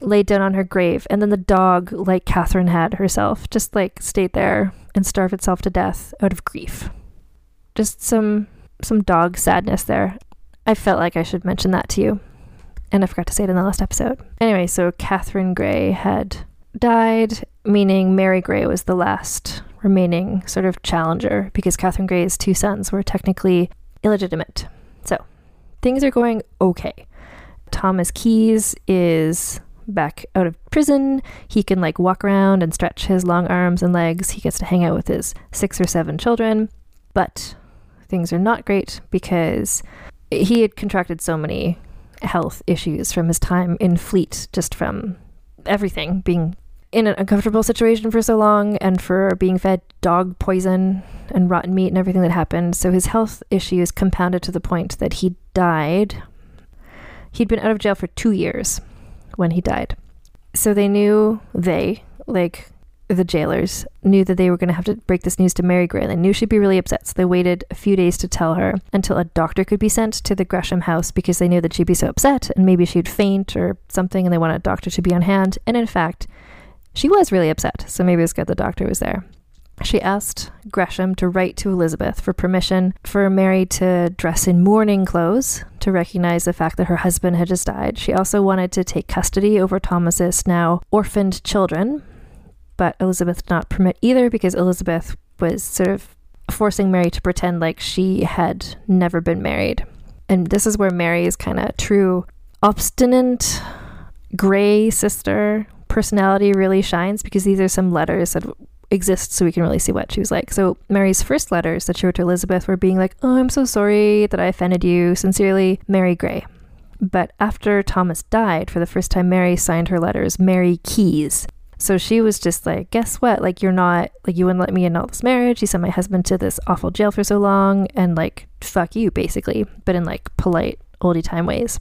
Speaker 1: laid down on her grave. And then the dog, like Catherine had herself, just like stayed there and starved itself to death out of grief. Just some some dog sadness there. I felt like I should mention that to you. And I forgot to say it in the last episode. Anyway, so Catherine Grey had died, meaning Mary Grey was the last remaining sort of challenger because Catherine Grey's two sons were technically illegitimate. So things are going okay. Thomas Keyes is back out of prison. He can like walk around and stretch his long arms and legs. He gets to hang out with his six or seven children. But things are not great because he had contracted so many health issues from his time in Fleet, just from everything being in an uncomfortable situation for so long and for being fed dog poison and rotten meat and everything that happened. So his health issues compounded to the point that he died. He'd been out of jail for two years when he died. So they knew, they, like the jailers, knew that they were going to have to break this news to Mary Grey. They knew she'd be really upset. So they waited a few days to tell her until a doctor could be sent to the Gresham house because they knew that she'd be so upset and maybe she'd faint or something and they wanted a doctor to be on hand. And in fact, she was really upset, so maybe it was good the doctor was there. She asked Gresham to write to Elizabeth for permission for Mary to dress in mourning clothes to recognize the fact that her husband had just died. She also wanted to take custody over Thomas's now orphaned children, but Elizabeth did not permit either because Elizabeth was sort of forcing Mary to pretend like she had never been married. And this is where Mary's kind of true obstinate gray sister personality really shines because these are some letters that exist so we can really see what she was like. So Mary's first letters that she wrote to Elizabeth were being like, "Oh, I'm so sorry that I offended you. Sincerely, Mary Grey." But after Thomas died, for the first time Mary signed her letters Mary Keyes. So she was just like, guess what? Like, you're not, like, you wouldn't let me in all this marriage. You sent my husband to this awful jail for so long. And, like, fuck you, basically, but in, like, polite, oldie time ways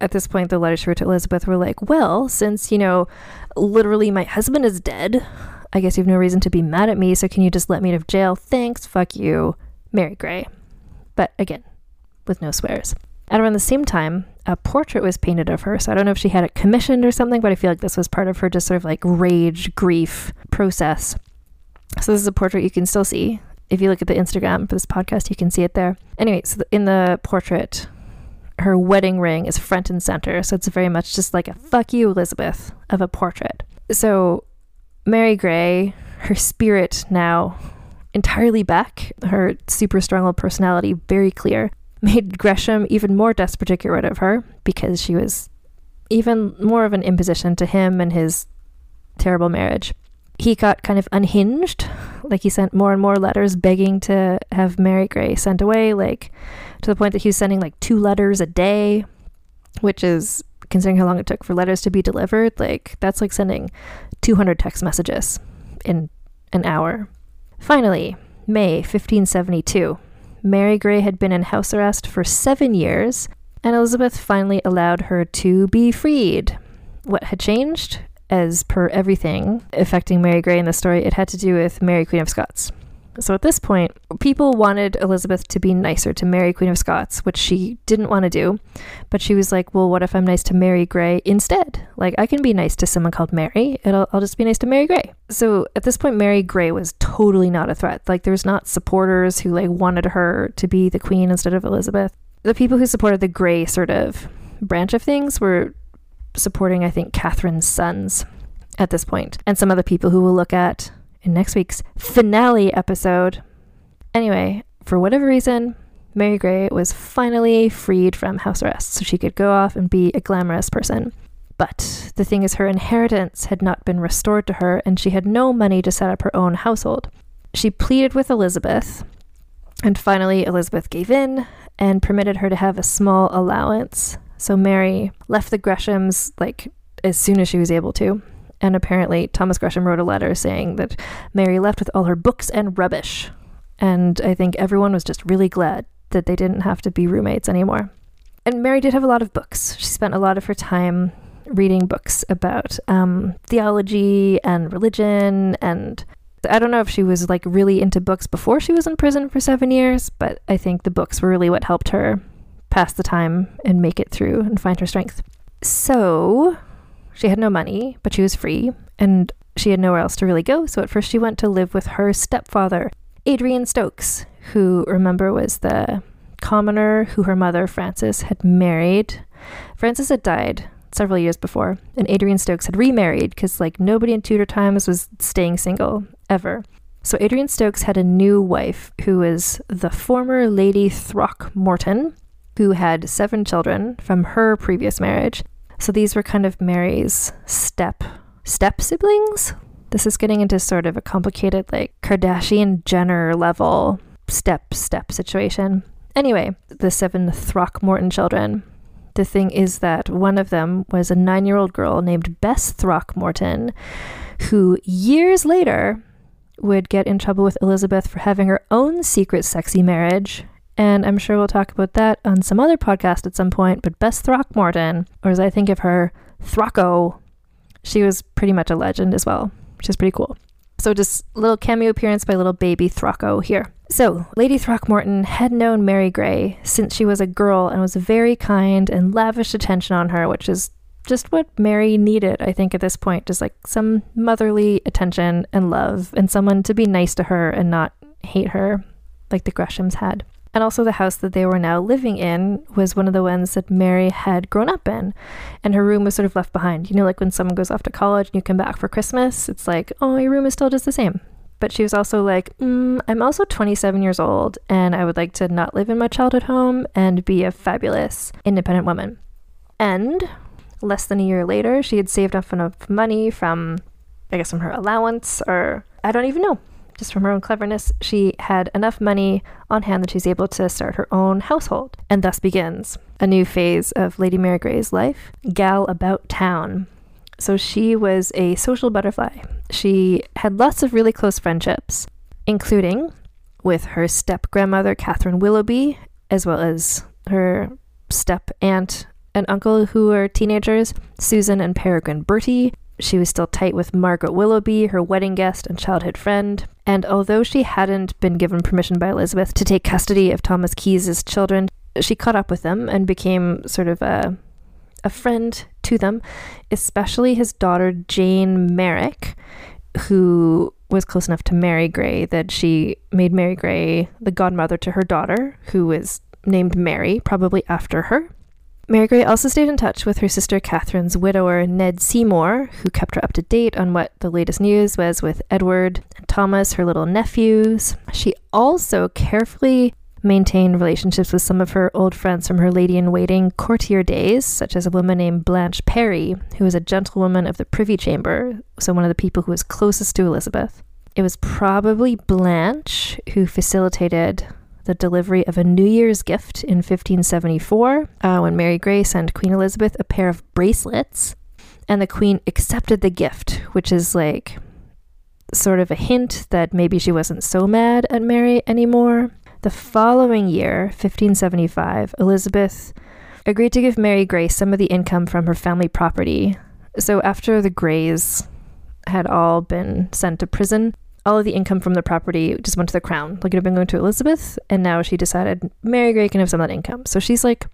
Speaker 1: at this point, the letters she wrote to Elizabeth were like, well, since, you know, literally my husband is dead, I guess you have no reason to be mad at me, so can you just let me out of jail? Thanks, fuck you, Mary Grey. But again, with no swears. At around the same time, a portrait was painted of her. So I don't know if she had it commissioned or something, but I feel like this was part of her just sort of like rage, grief process. So this is a portrait you can still see. If you look at the Instagram for this podcast, you can see it there. Anyway, so in the portrait, her wedding ring is front and center. So it's very much just like a fuck you, Elizabeth, of a portrait. So Mary Grey, her spirit now entirely back, her super strong personality very clear, made Gresham even more desperate to get rid of her because she was even more of an imposition to him and his terrible marriage. He got kind of unhinged, like he sent more and more letters begging to have Mary Grey sent away, like to the point that he was sending like two letters a day, which is considering how long it took for letters to be delivered, like that's like sending 200 text messages in an hour. Finally, May 1572. Mary Grey had been in house arrest for seven years, and Elizabeth finally allowed her to be freed. What had changed? As per everything affecting Mary Grey in the story, it had to do with Mary Queen of Scots. So at this point, people wanted Elizabeth to be nicer to Mary, Queen of Scots, which she didn't want to do. But she was like, well, what if I'm nice to Mary Grey instead? Like, I can be nice to someone called Mary, and I'll, I'll just be nice to Mary Grey. So at this point, Mary Grey was totally not a threat. Like, there's not supporters who, like, wanted her to be the queen instead of Elizabeth. The people who supported the Grey sort of branch of things were supporting, I think, Catherine's sons at this point, and some other people who will look at in next week's finale episode. Anyway, for whatever reason, Mary Grey was finally freed from house arrest so she could go off and be a glamorous person. But the thing is, her inheritance had not been restored to her, and she had no money to set up her own household. She pleaded with Elizabeth, and finally, Elizabeth gave in and permitted her to have a small allowance. So Mary left the Greshams like as soon as she was able to, and apparently, Thomas Gresham wrote a letter saying that Mary left with all her books and rubbish. And I think everyone was just really glad that they didn't have to be roommates anymore. and Mary did have a lot of books. She spent a lot of her time reading books about um, theology and religion and I don't know if she was like really into books before she was in prison for seven years, but I think the books were really what helped her pass the time and make it through and find her strength. So she had no money, but she was free and she had nowhere else to really go. So at first she went to live with her stepfather, Adrian Stokes, who remember was the commoner who her mother, Frances, had married. Frances had died several years before, and Adrian Stokes had remarried because, like, nobody in Tudor times was staying single ever. So Adrian Stokes had a new wife who was the former Lady Throckmorton, who had seven children from her previous marriage. So these were kind of Mary's step step siblings. This is getting into sort of a complicated like Kardashian Jenner level step step situation. Anyway, the seven Throckmorton children. The thing is that one of them was a nine year old girl named Bess Throckmorton, who years later would get in trouble with Elizabeth for having her own secret sexy marriage. And I'm sure we'll talk about that on some other podcast at some point. But Bess Throckmorton, or as I think of her, Throcko, she was pretty much a legend as well, which is pretty cool. So just little cameo appearance by little baby Throcko here. So, Lady Throckmorton had known Mary Grey since she was a girl and was very kind and lavished attention on her, which is just what Mary needed, I think, at this point. Just like some motherly attention and love, and someone to be nice to her and not hate her like the Greshams had. And also, the house that they were now living in was one of the ones that Mary had grown up in. And her room was sort of left behind. You know, like when someone goes off to college and you come back for Christmas, it's like, oh, your room is still just the same. But she was also like, mm, I'm also 27 years old and I would like to not live in my childhood home and be a fabulous independent woman. And less than a year later, she had saved up enough money from, I guess, from her allowance or I don't even know, just from her own cleverness. She had enough money on hand that she's able to start her own household. And thus begins a new phase of Lady Mary Grey's life gal about town. So she was a social butterfly. She had lots of really close friendships, including with her step grandmother, Catherine Willoughby, as well as her step aunt and uncle who were teenagers, Susan and Peregrine Bertie. She was still tight with Margaret Willoughby, her wedding guest and childhood friend. And although she hadn't been given permission by Elizabeth to take custody of Thomas Keyes's children, she caught up with them and became sort of a a friend to them, especially his daughter Jane Merrick, who was close enough to Mary Grey that she made Mary Grey the godmother to her daughter, who was named Mary, probably after her. Mary Grey also stayed in touch with her sister Catherine's widower, Ned Seymour, who kept her up to date on what the latest news was with Edward and Thomas, her little nephews. She also carefully maintained relationships with some of her old friends from her lady in waiting courtier days, such as a woman named Blanche Parry, who was a gentlewoman of the Privy Chamber, so one of the people who was closest to Elizabeth. It was probably Blanche who facilitated the delivery of a New Year's gift in 1574 uh, when Mary Grey sent Queen Elizabeth a pair of bracelets, and the Queen accepted the gift, which is like sort of a hint that maybe she wasn't so mad at Mary anymore. The following year, 1575, Elizabeth agreed to give Mary Grey some of the income from her family property. So after the Greys had all been sent to prison, all of the income from the property just went to the crown. Like it had been going to Elizabeth, and now she decided Mary Grey can have some of that income. So she's like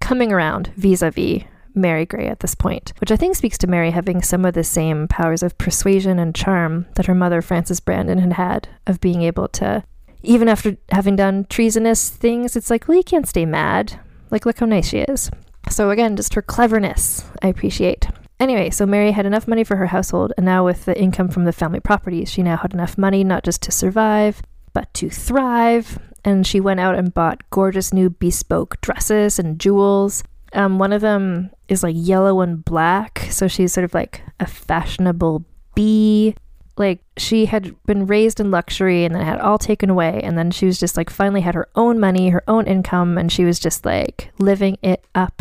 Speaker 1: coming around vis a vis Mary Grey at this point, which I think speaks to Mary having some of the same powers of persuasion and charm that her mother, Frances Brandon, had had of being able to even after having done treasonous things, it's like, well, you can't stay mad. Like, look how nice she is. So, again, just her cleverness, I appreciate. Anyway, so Mary had enough money for her household, and now with the income from the family properties, she now had enough money not just to survive, but to thrive. And she went out and bought gorgeous new bespoke dresses and jewels. Um, one of them is like yellow and black, so she's sort of like a fashionable bee like she had been raised in luxury and then had all taken away and then she was just like finally had her own money her own income and she was just like living it up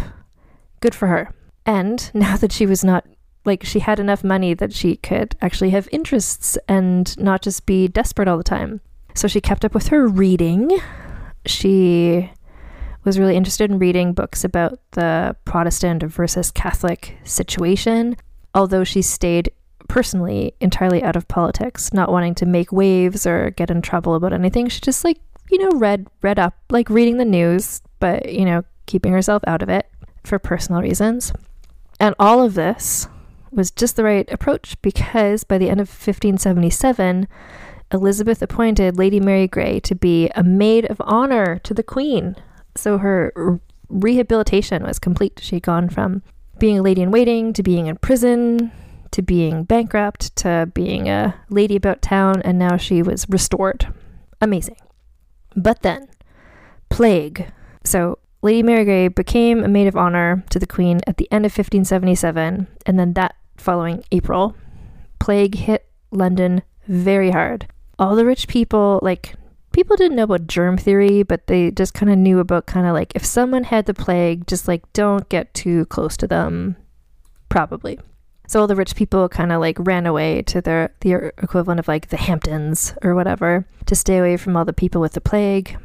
Speaker 1: good for her and now that she was not like she had enough money that she could actually have interests and not just be desperate all the time so she kept up with her reading she was really interested in reading books about the Protestant versus Catholic situation, although she stayed personally entirely out of politics, not wanting to make waves or get in trouble about anything. She just like, you know, read read up, like reading the news, but you know, keeping herself out of it for personal reasons. And all of this was just the right approach because by the end of 1577, Elizabeth appointed Lady Mary Grey to be a maid of honor to the Queen. So her rehabilitation was complete. She'd gone from being a lady in waiting to being in prison to being bankrupt to being a lady about town, and now she was restored. Amazing. But then, plague. So Lady Mary Grey became a maid of honor to the Queen at the end of 1577, and then that following April, plague hit London very hard all the rich people, like, people didn't know about germ theory, but they just kind of knew about kind of like if someone had the plague, just like don't get too close to them, probably. So all the rich people kind of like ran away to their the equivalent of like the Hamptons or whatever to stay away from all the people with the plague,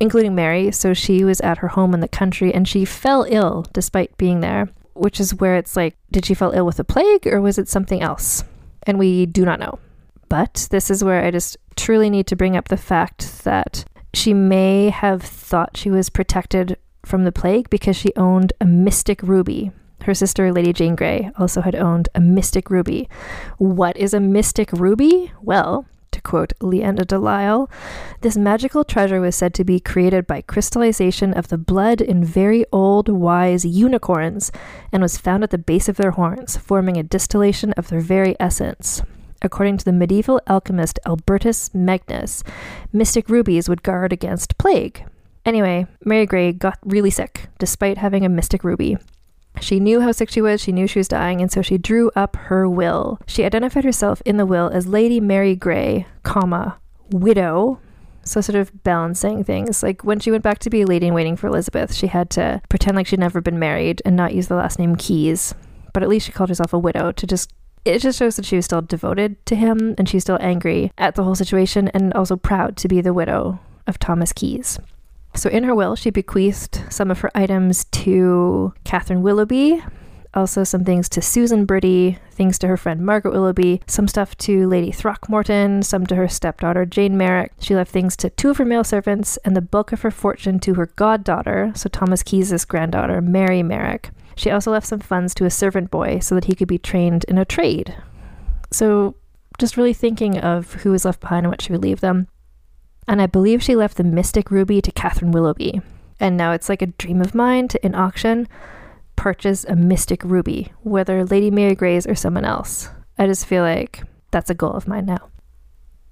Speaker 1: including Mary. So she was at her home in the country and she fell ill despite being there, which is where it's like, did she fall ill with the plague or was it something else? And we do not know. But this is where I just truly need to bring up the fact that she may have thought she was protected from the plague because she owned a mystic ruby. Her sister, Lady Jane Grey, also had owned a mystic ruby. What is a mystic ruby? Well, to quote Leanda de Lisle, this magical treasure was said to be created by crystallization of the blood in very old, wise unicorns and was found at the base of their horns, forming a distillation of their very essence. According to the medieval alchemist Albertus Magnus, mystic rubies would guard against plague. Anyway, Mary Grey got really sick, despite having a mystic ruby. She knew how sick she was, she knew she was dying, and so she drew up her will. She identified herself in the will as Lady Mary Grey, comma, widow. So sort of balancing things. Like when she went back to be a lady in waiting for Elizabeth, she had to pretend like she'd never been married and not use the last name Keyes. But at least she called herself a widow to just it just shows that she was still devoted to him and she's still angry at the whole situation and also proud to be the widow of Thomas Keyes. So, in her will, she bequeathed some of her items to Catherine Willoughby, also some things to Susan Bertie, things to her friend Margaret Willoughby, some stuff to Lady Throckmorton, some to her stepdaughter Jane Merrick. She left things to two of her male servants and the bulk of her fortune to her goddaughter, so Thomas Keyes' granddaughter, Mary Merrick. She also left some funds to a servant boy so that he could be trained in a trade. So, just really thinking of who was left behind and what she would leave them. And I believe she left the Mystic Ruby to Catherine Willoughby. And now it's like a dream of mine to, in auction, purchase a Mystic Ruby, whether Lady Mary Grey's or someone else. I just feel like that's a goal of mine now.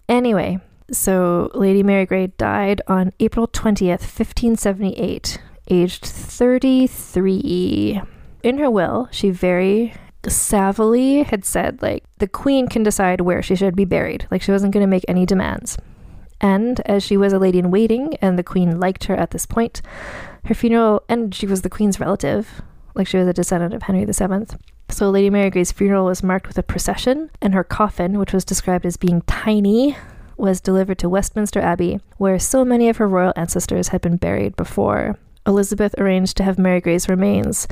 Speaker 1: Anyway, so Lady Mary Grey died on April 20th, 1578, aged 33 in her will, she very savvily had said, like, the queen can decide where she should be buried. Like, she wasn't going to make any demands. And as she was a lady in waiting and the queen liked her at this point, her funeral, and she was the queen's relative, like she was a descendant of Henry VII. So Lady Mary Grey's funeral was marked with a procession, and her coffin, which was described as being tiny, was delivered to Westminster Abbey, where so many of her royal ancestors had been buried before. Elizabeth arranged to have Mary Grey's remains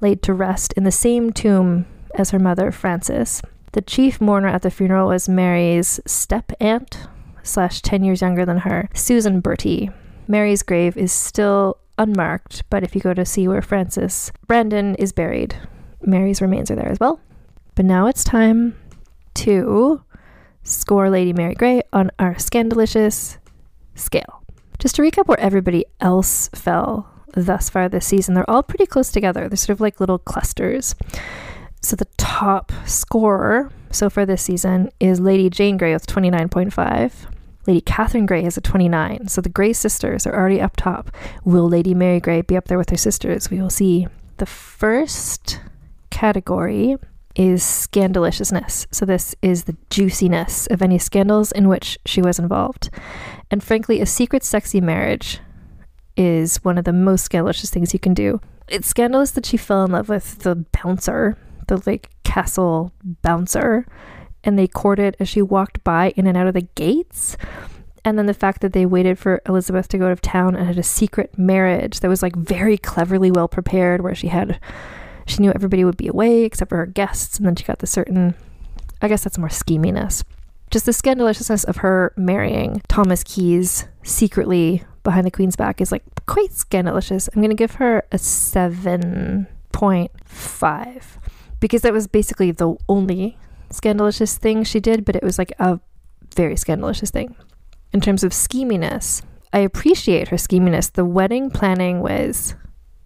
Speaker 1: laid to rest in the same tomb as her mother, Frances. The chief mourner at the funeral was Mary's step aunt, slash 10 years younger than her, Susan Bertie. Mary's grave is still unmarked, but if you go to see where Frances Brandon is buried, Mary's remains are there as well. But now it's time to score Lady Mary Grey on our scandalicious scale. Just to recap where everybody else fell thus far this season, they're all pretty close together. They're sort of like little clusters. So the top scorer so far this season is Lady Jane Grey with 29.5. Lady Catherine Grey has a 29. So the Grey sisters are already up top. Will Lady Mary Grey be up there with her sisters? We will see. The first category is scandaliciousness. So this is the juiciness of any scandals in which she was involved. And frankly, a secret sexy marriage is one of the most scandalous things you can do. It's scandalous that she fell in love with the bouncer, the like castle bouncer, and they courted as she walked by in and out of the gates. And then the fact that they waited for Elizabeth to go out of town and had a secret marriage that was like very cleverly well prepared, where she had, she knew everybody would be away except for her guests. And then she got the certain, I guess that's more scheminess. Just the scandaliciousness of her marrying Thomas Keyes secretly behind the Queen's back is like quite scandalous. I'm going to give her a 7.5 because that was basically the only scandalous thing she did, but it was like a very scandalous thing. In terms of scheminess, I appreciate her scheminess. The wedding planning was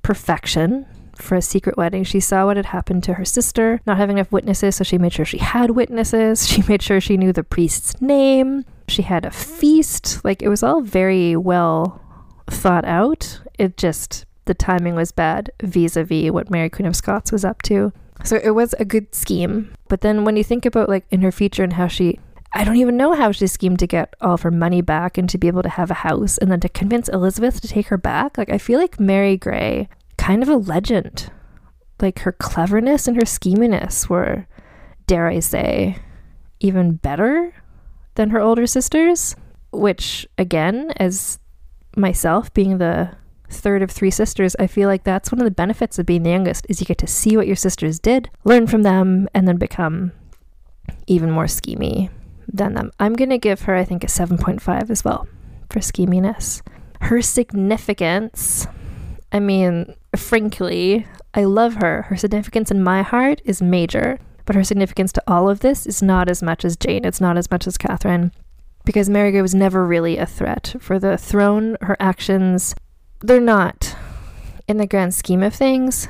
Speaker 1: perfection for a secret wedding. She saw what had happened to her sister, not having enough witnesses, so she made sure she had witnesses. She made sure she knew the priest's name. She had a feast. Like it was all very well thought out. It just, the timing was bad vis a vis what Mary Queen of Scots was up to. So it was a good scheme. But then when you think about like in her future and how she I don't even know how she schemed to get all of her money back and to be able to have a house and then to convince Elizabeth to take her back. Like I feel like Mary Grey, kind of a legend. Like her cleverness and her scheminess were, dare I say, even better than her older sisters. Which again, as myself being the third of three sisters, I feel like that's one of the benefits of being the youngest is you get to see what your sisters did, learn from them, and then become even more schemy than them. I'm going to give her, I think, a 7.5 as well for scheminess. Her significance, I mean, frankly, I love her. Her significance in my heart is major, but her significance to all of this is not as much as Jane. It's not as much as Catherine because Mary Grey was never really a threat for the throne. Her actions, they're not, in the grand scheme of things,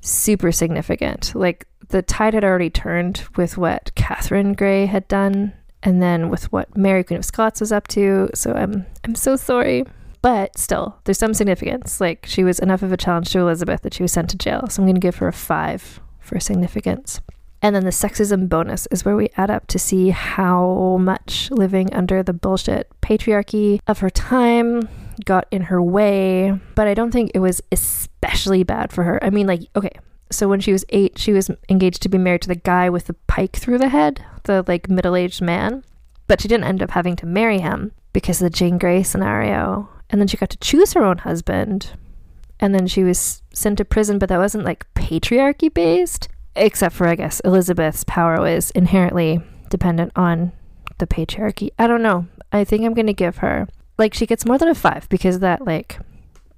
Speaker 1: super significant. Like the tide had already turned with what Catherine Grey had done, and then with what Mary Queen of Scots was up to. So I'm I'm so sorry. But still, there's some significance. Like she was enough of a challenge to Elizabeth that she was sent to jail. So I'm gonna give her a five for significance. And then the sexism bonus is where we add up to see how much living under the bullshit patriarchy of her time got in her way. But I don't think it was especially bad for her. I mean, like, okay, so when she was eight, she was engaged to be married to the guy with the pike through the head, the like middle aged man. But she didn't end up having to marry him because of the Jane Grey scenario. And then she got to choose her own husband. And then she was sent to prison, but that wasn't like patriarchy based except for I guess Elizabeth's power was inherently dependent on the patriarchy. I don't know. I think I'm gonna give her like she gets more than a five because that like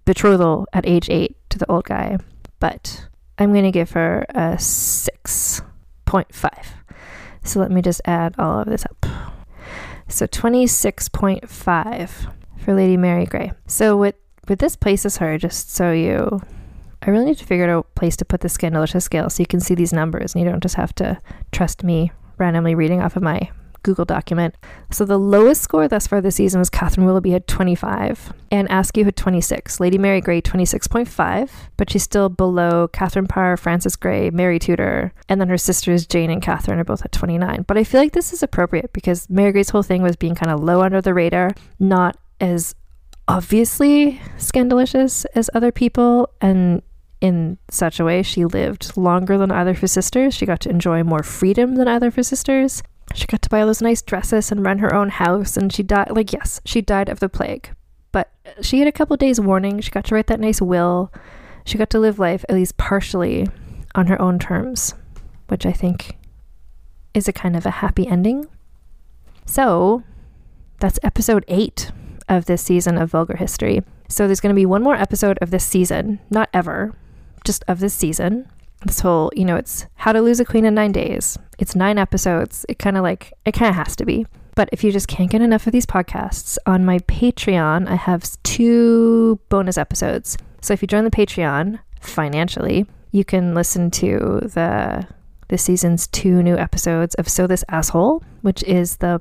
Speaker 1: betrothal at age eight to the old guy. But I'm gonna give her a six point five. So let me just add all of this up. So 26.5 for Lady Mary Grey. So what what this places her, just so you I really need to figure out a place to put the scandalous scale so you can see these numbers and you don't just have to trust me randomly reading off of my Google document. So the lowest score thus far this season was Catherine Willoughby had 25 and Askew had 26. Lady Mary Grey 26.5, but she's still below Catherine Parr, Frances Grey, Mary Tudor, and then her sisters Jane and Catherine are both at 29. But I feel like this is appropriate because Mary Grey's whole thing was being kind of low under the radar, not as obviously scandalous as other people and in such a way she lived longer than either of her sisters. She got to enjoy more freedom than either of her sisters. She got to buy all those nice dresses and run her own house, and she died. Like, yes, she died of the plague, but she had a couple days' warning. She got to write that nice will. She got to live life, at least partially, on her own terms, which I think is a kind of a happy ending. So, that's episode eight of this season of Vulgar History. So, there's going to be one more episode of this season, not ever, just of this season. This whole, you know, it's how to lose a queen in nine days. It's nine episodes. It kind of like, it kind of has to be. But if you just can't get enough of these podcasts, on my Patreon, I have two bonus episodes. So if you join the Patreon financially, you can listen to the this season's two new episodes of So This Asshole, which is the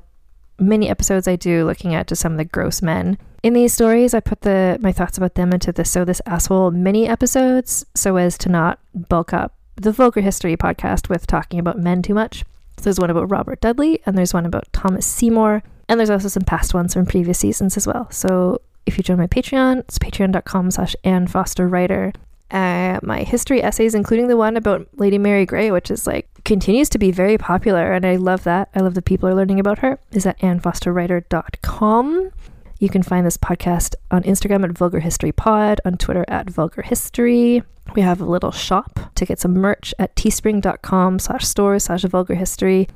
Speaker 1: mini episodes I do looking at just some of the gross men in these stories, I put the my thoughts about them into the So This Asshole mini episodes so as to not bulk up the Vulgar History podcast with talking about men too much. So there's one about Robert Dudley, and there's one about Thomas Seymour, and there's also some past ones from previous seasons as well. So if you join my Patreon, it's patreon.com slash Ann Foster Writer. Uh, my history essays, including the one about Lady Mary Grey, which is like continues to be very popular, and I love that. I love that people are learning about her. Is at annfosterwriter.com. You can find this podcast on Instagram at Vulgar History Pod, on Twitter at Vulgar History. We have a little shop to get some merch at teespring.com slash store slash vulgar history.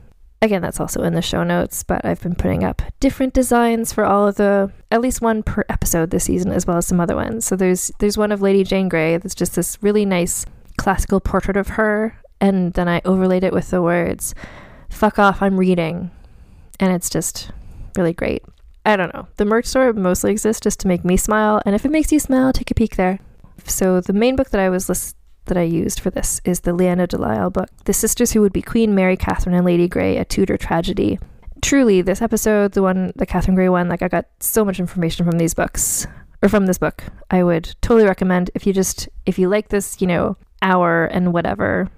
Speaker 1: Again, that's also in the show notes, but I've been putting up different designs for all of the at least one per episode this season, as well as some other ones. So there's there's one of Lady Jane Grey that's just this really nice classical portrait of her, and then I overlaid it with the words "fuck off, I'm reading," and it's just really great. I don't know. The merch store mostly exists just to make me smile, and if it makes you smile, take a peek there. So the main book that I was list- that I used for this is the Leanda de Lisle book, The Sisters Who Would Be Queen Mary, Catherine, and Lady Grey, a Tudor tragedy. Truly, this episode, the one, the Catherine Grey one, like I got so much information from these books, or from this book. I would totally recommend if you just, if you like this, you know, hour and whatever,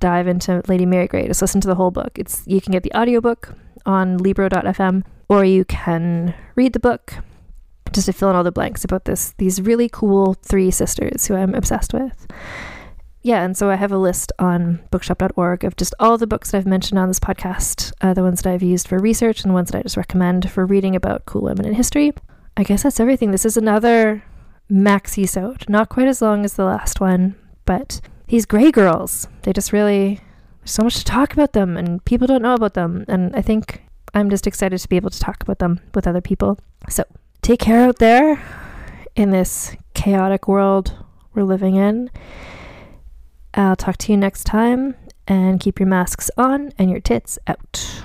Speaker 1: dive into Lady Mary Grey. Just listen to the whole book. It's You can get the audiobook on Libro.fm, or you can read the book just to fill in all the blanks about this these really cool three sisters who I'm obsessed with yeah, and so I have a list on bookshop.org of just all the books that I've mentioned on this podcast, uh, the ones that I've used for research and ones that I just recommend for reading about cool women in history. I guess that's everything. This is another maxi sode, not quite as long as the last one, but these Grey girls, they just really there's so much to talk about them and people don't know about them and I think I'm just excited to be able to talk about them with other people. So, take care out there in this chaotic world we're living in. I'll talk to you next time and keep your masks on and your tits out.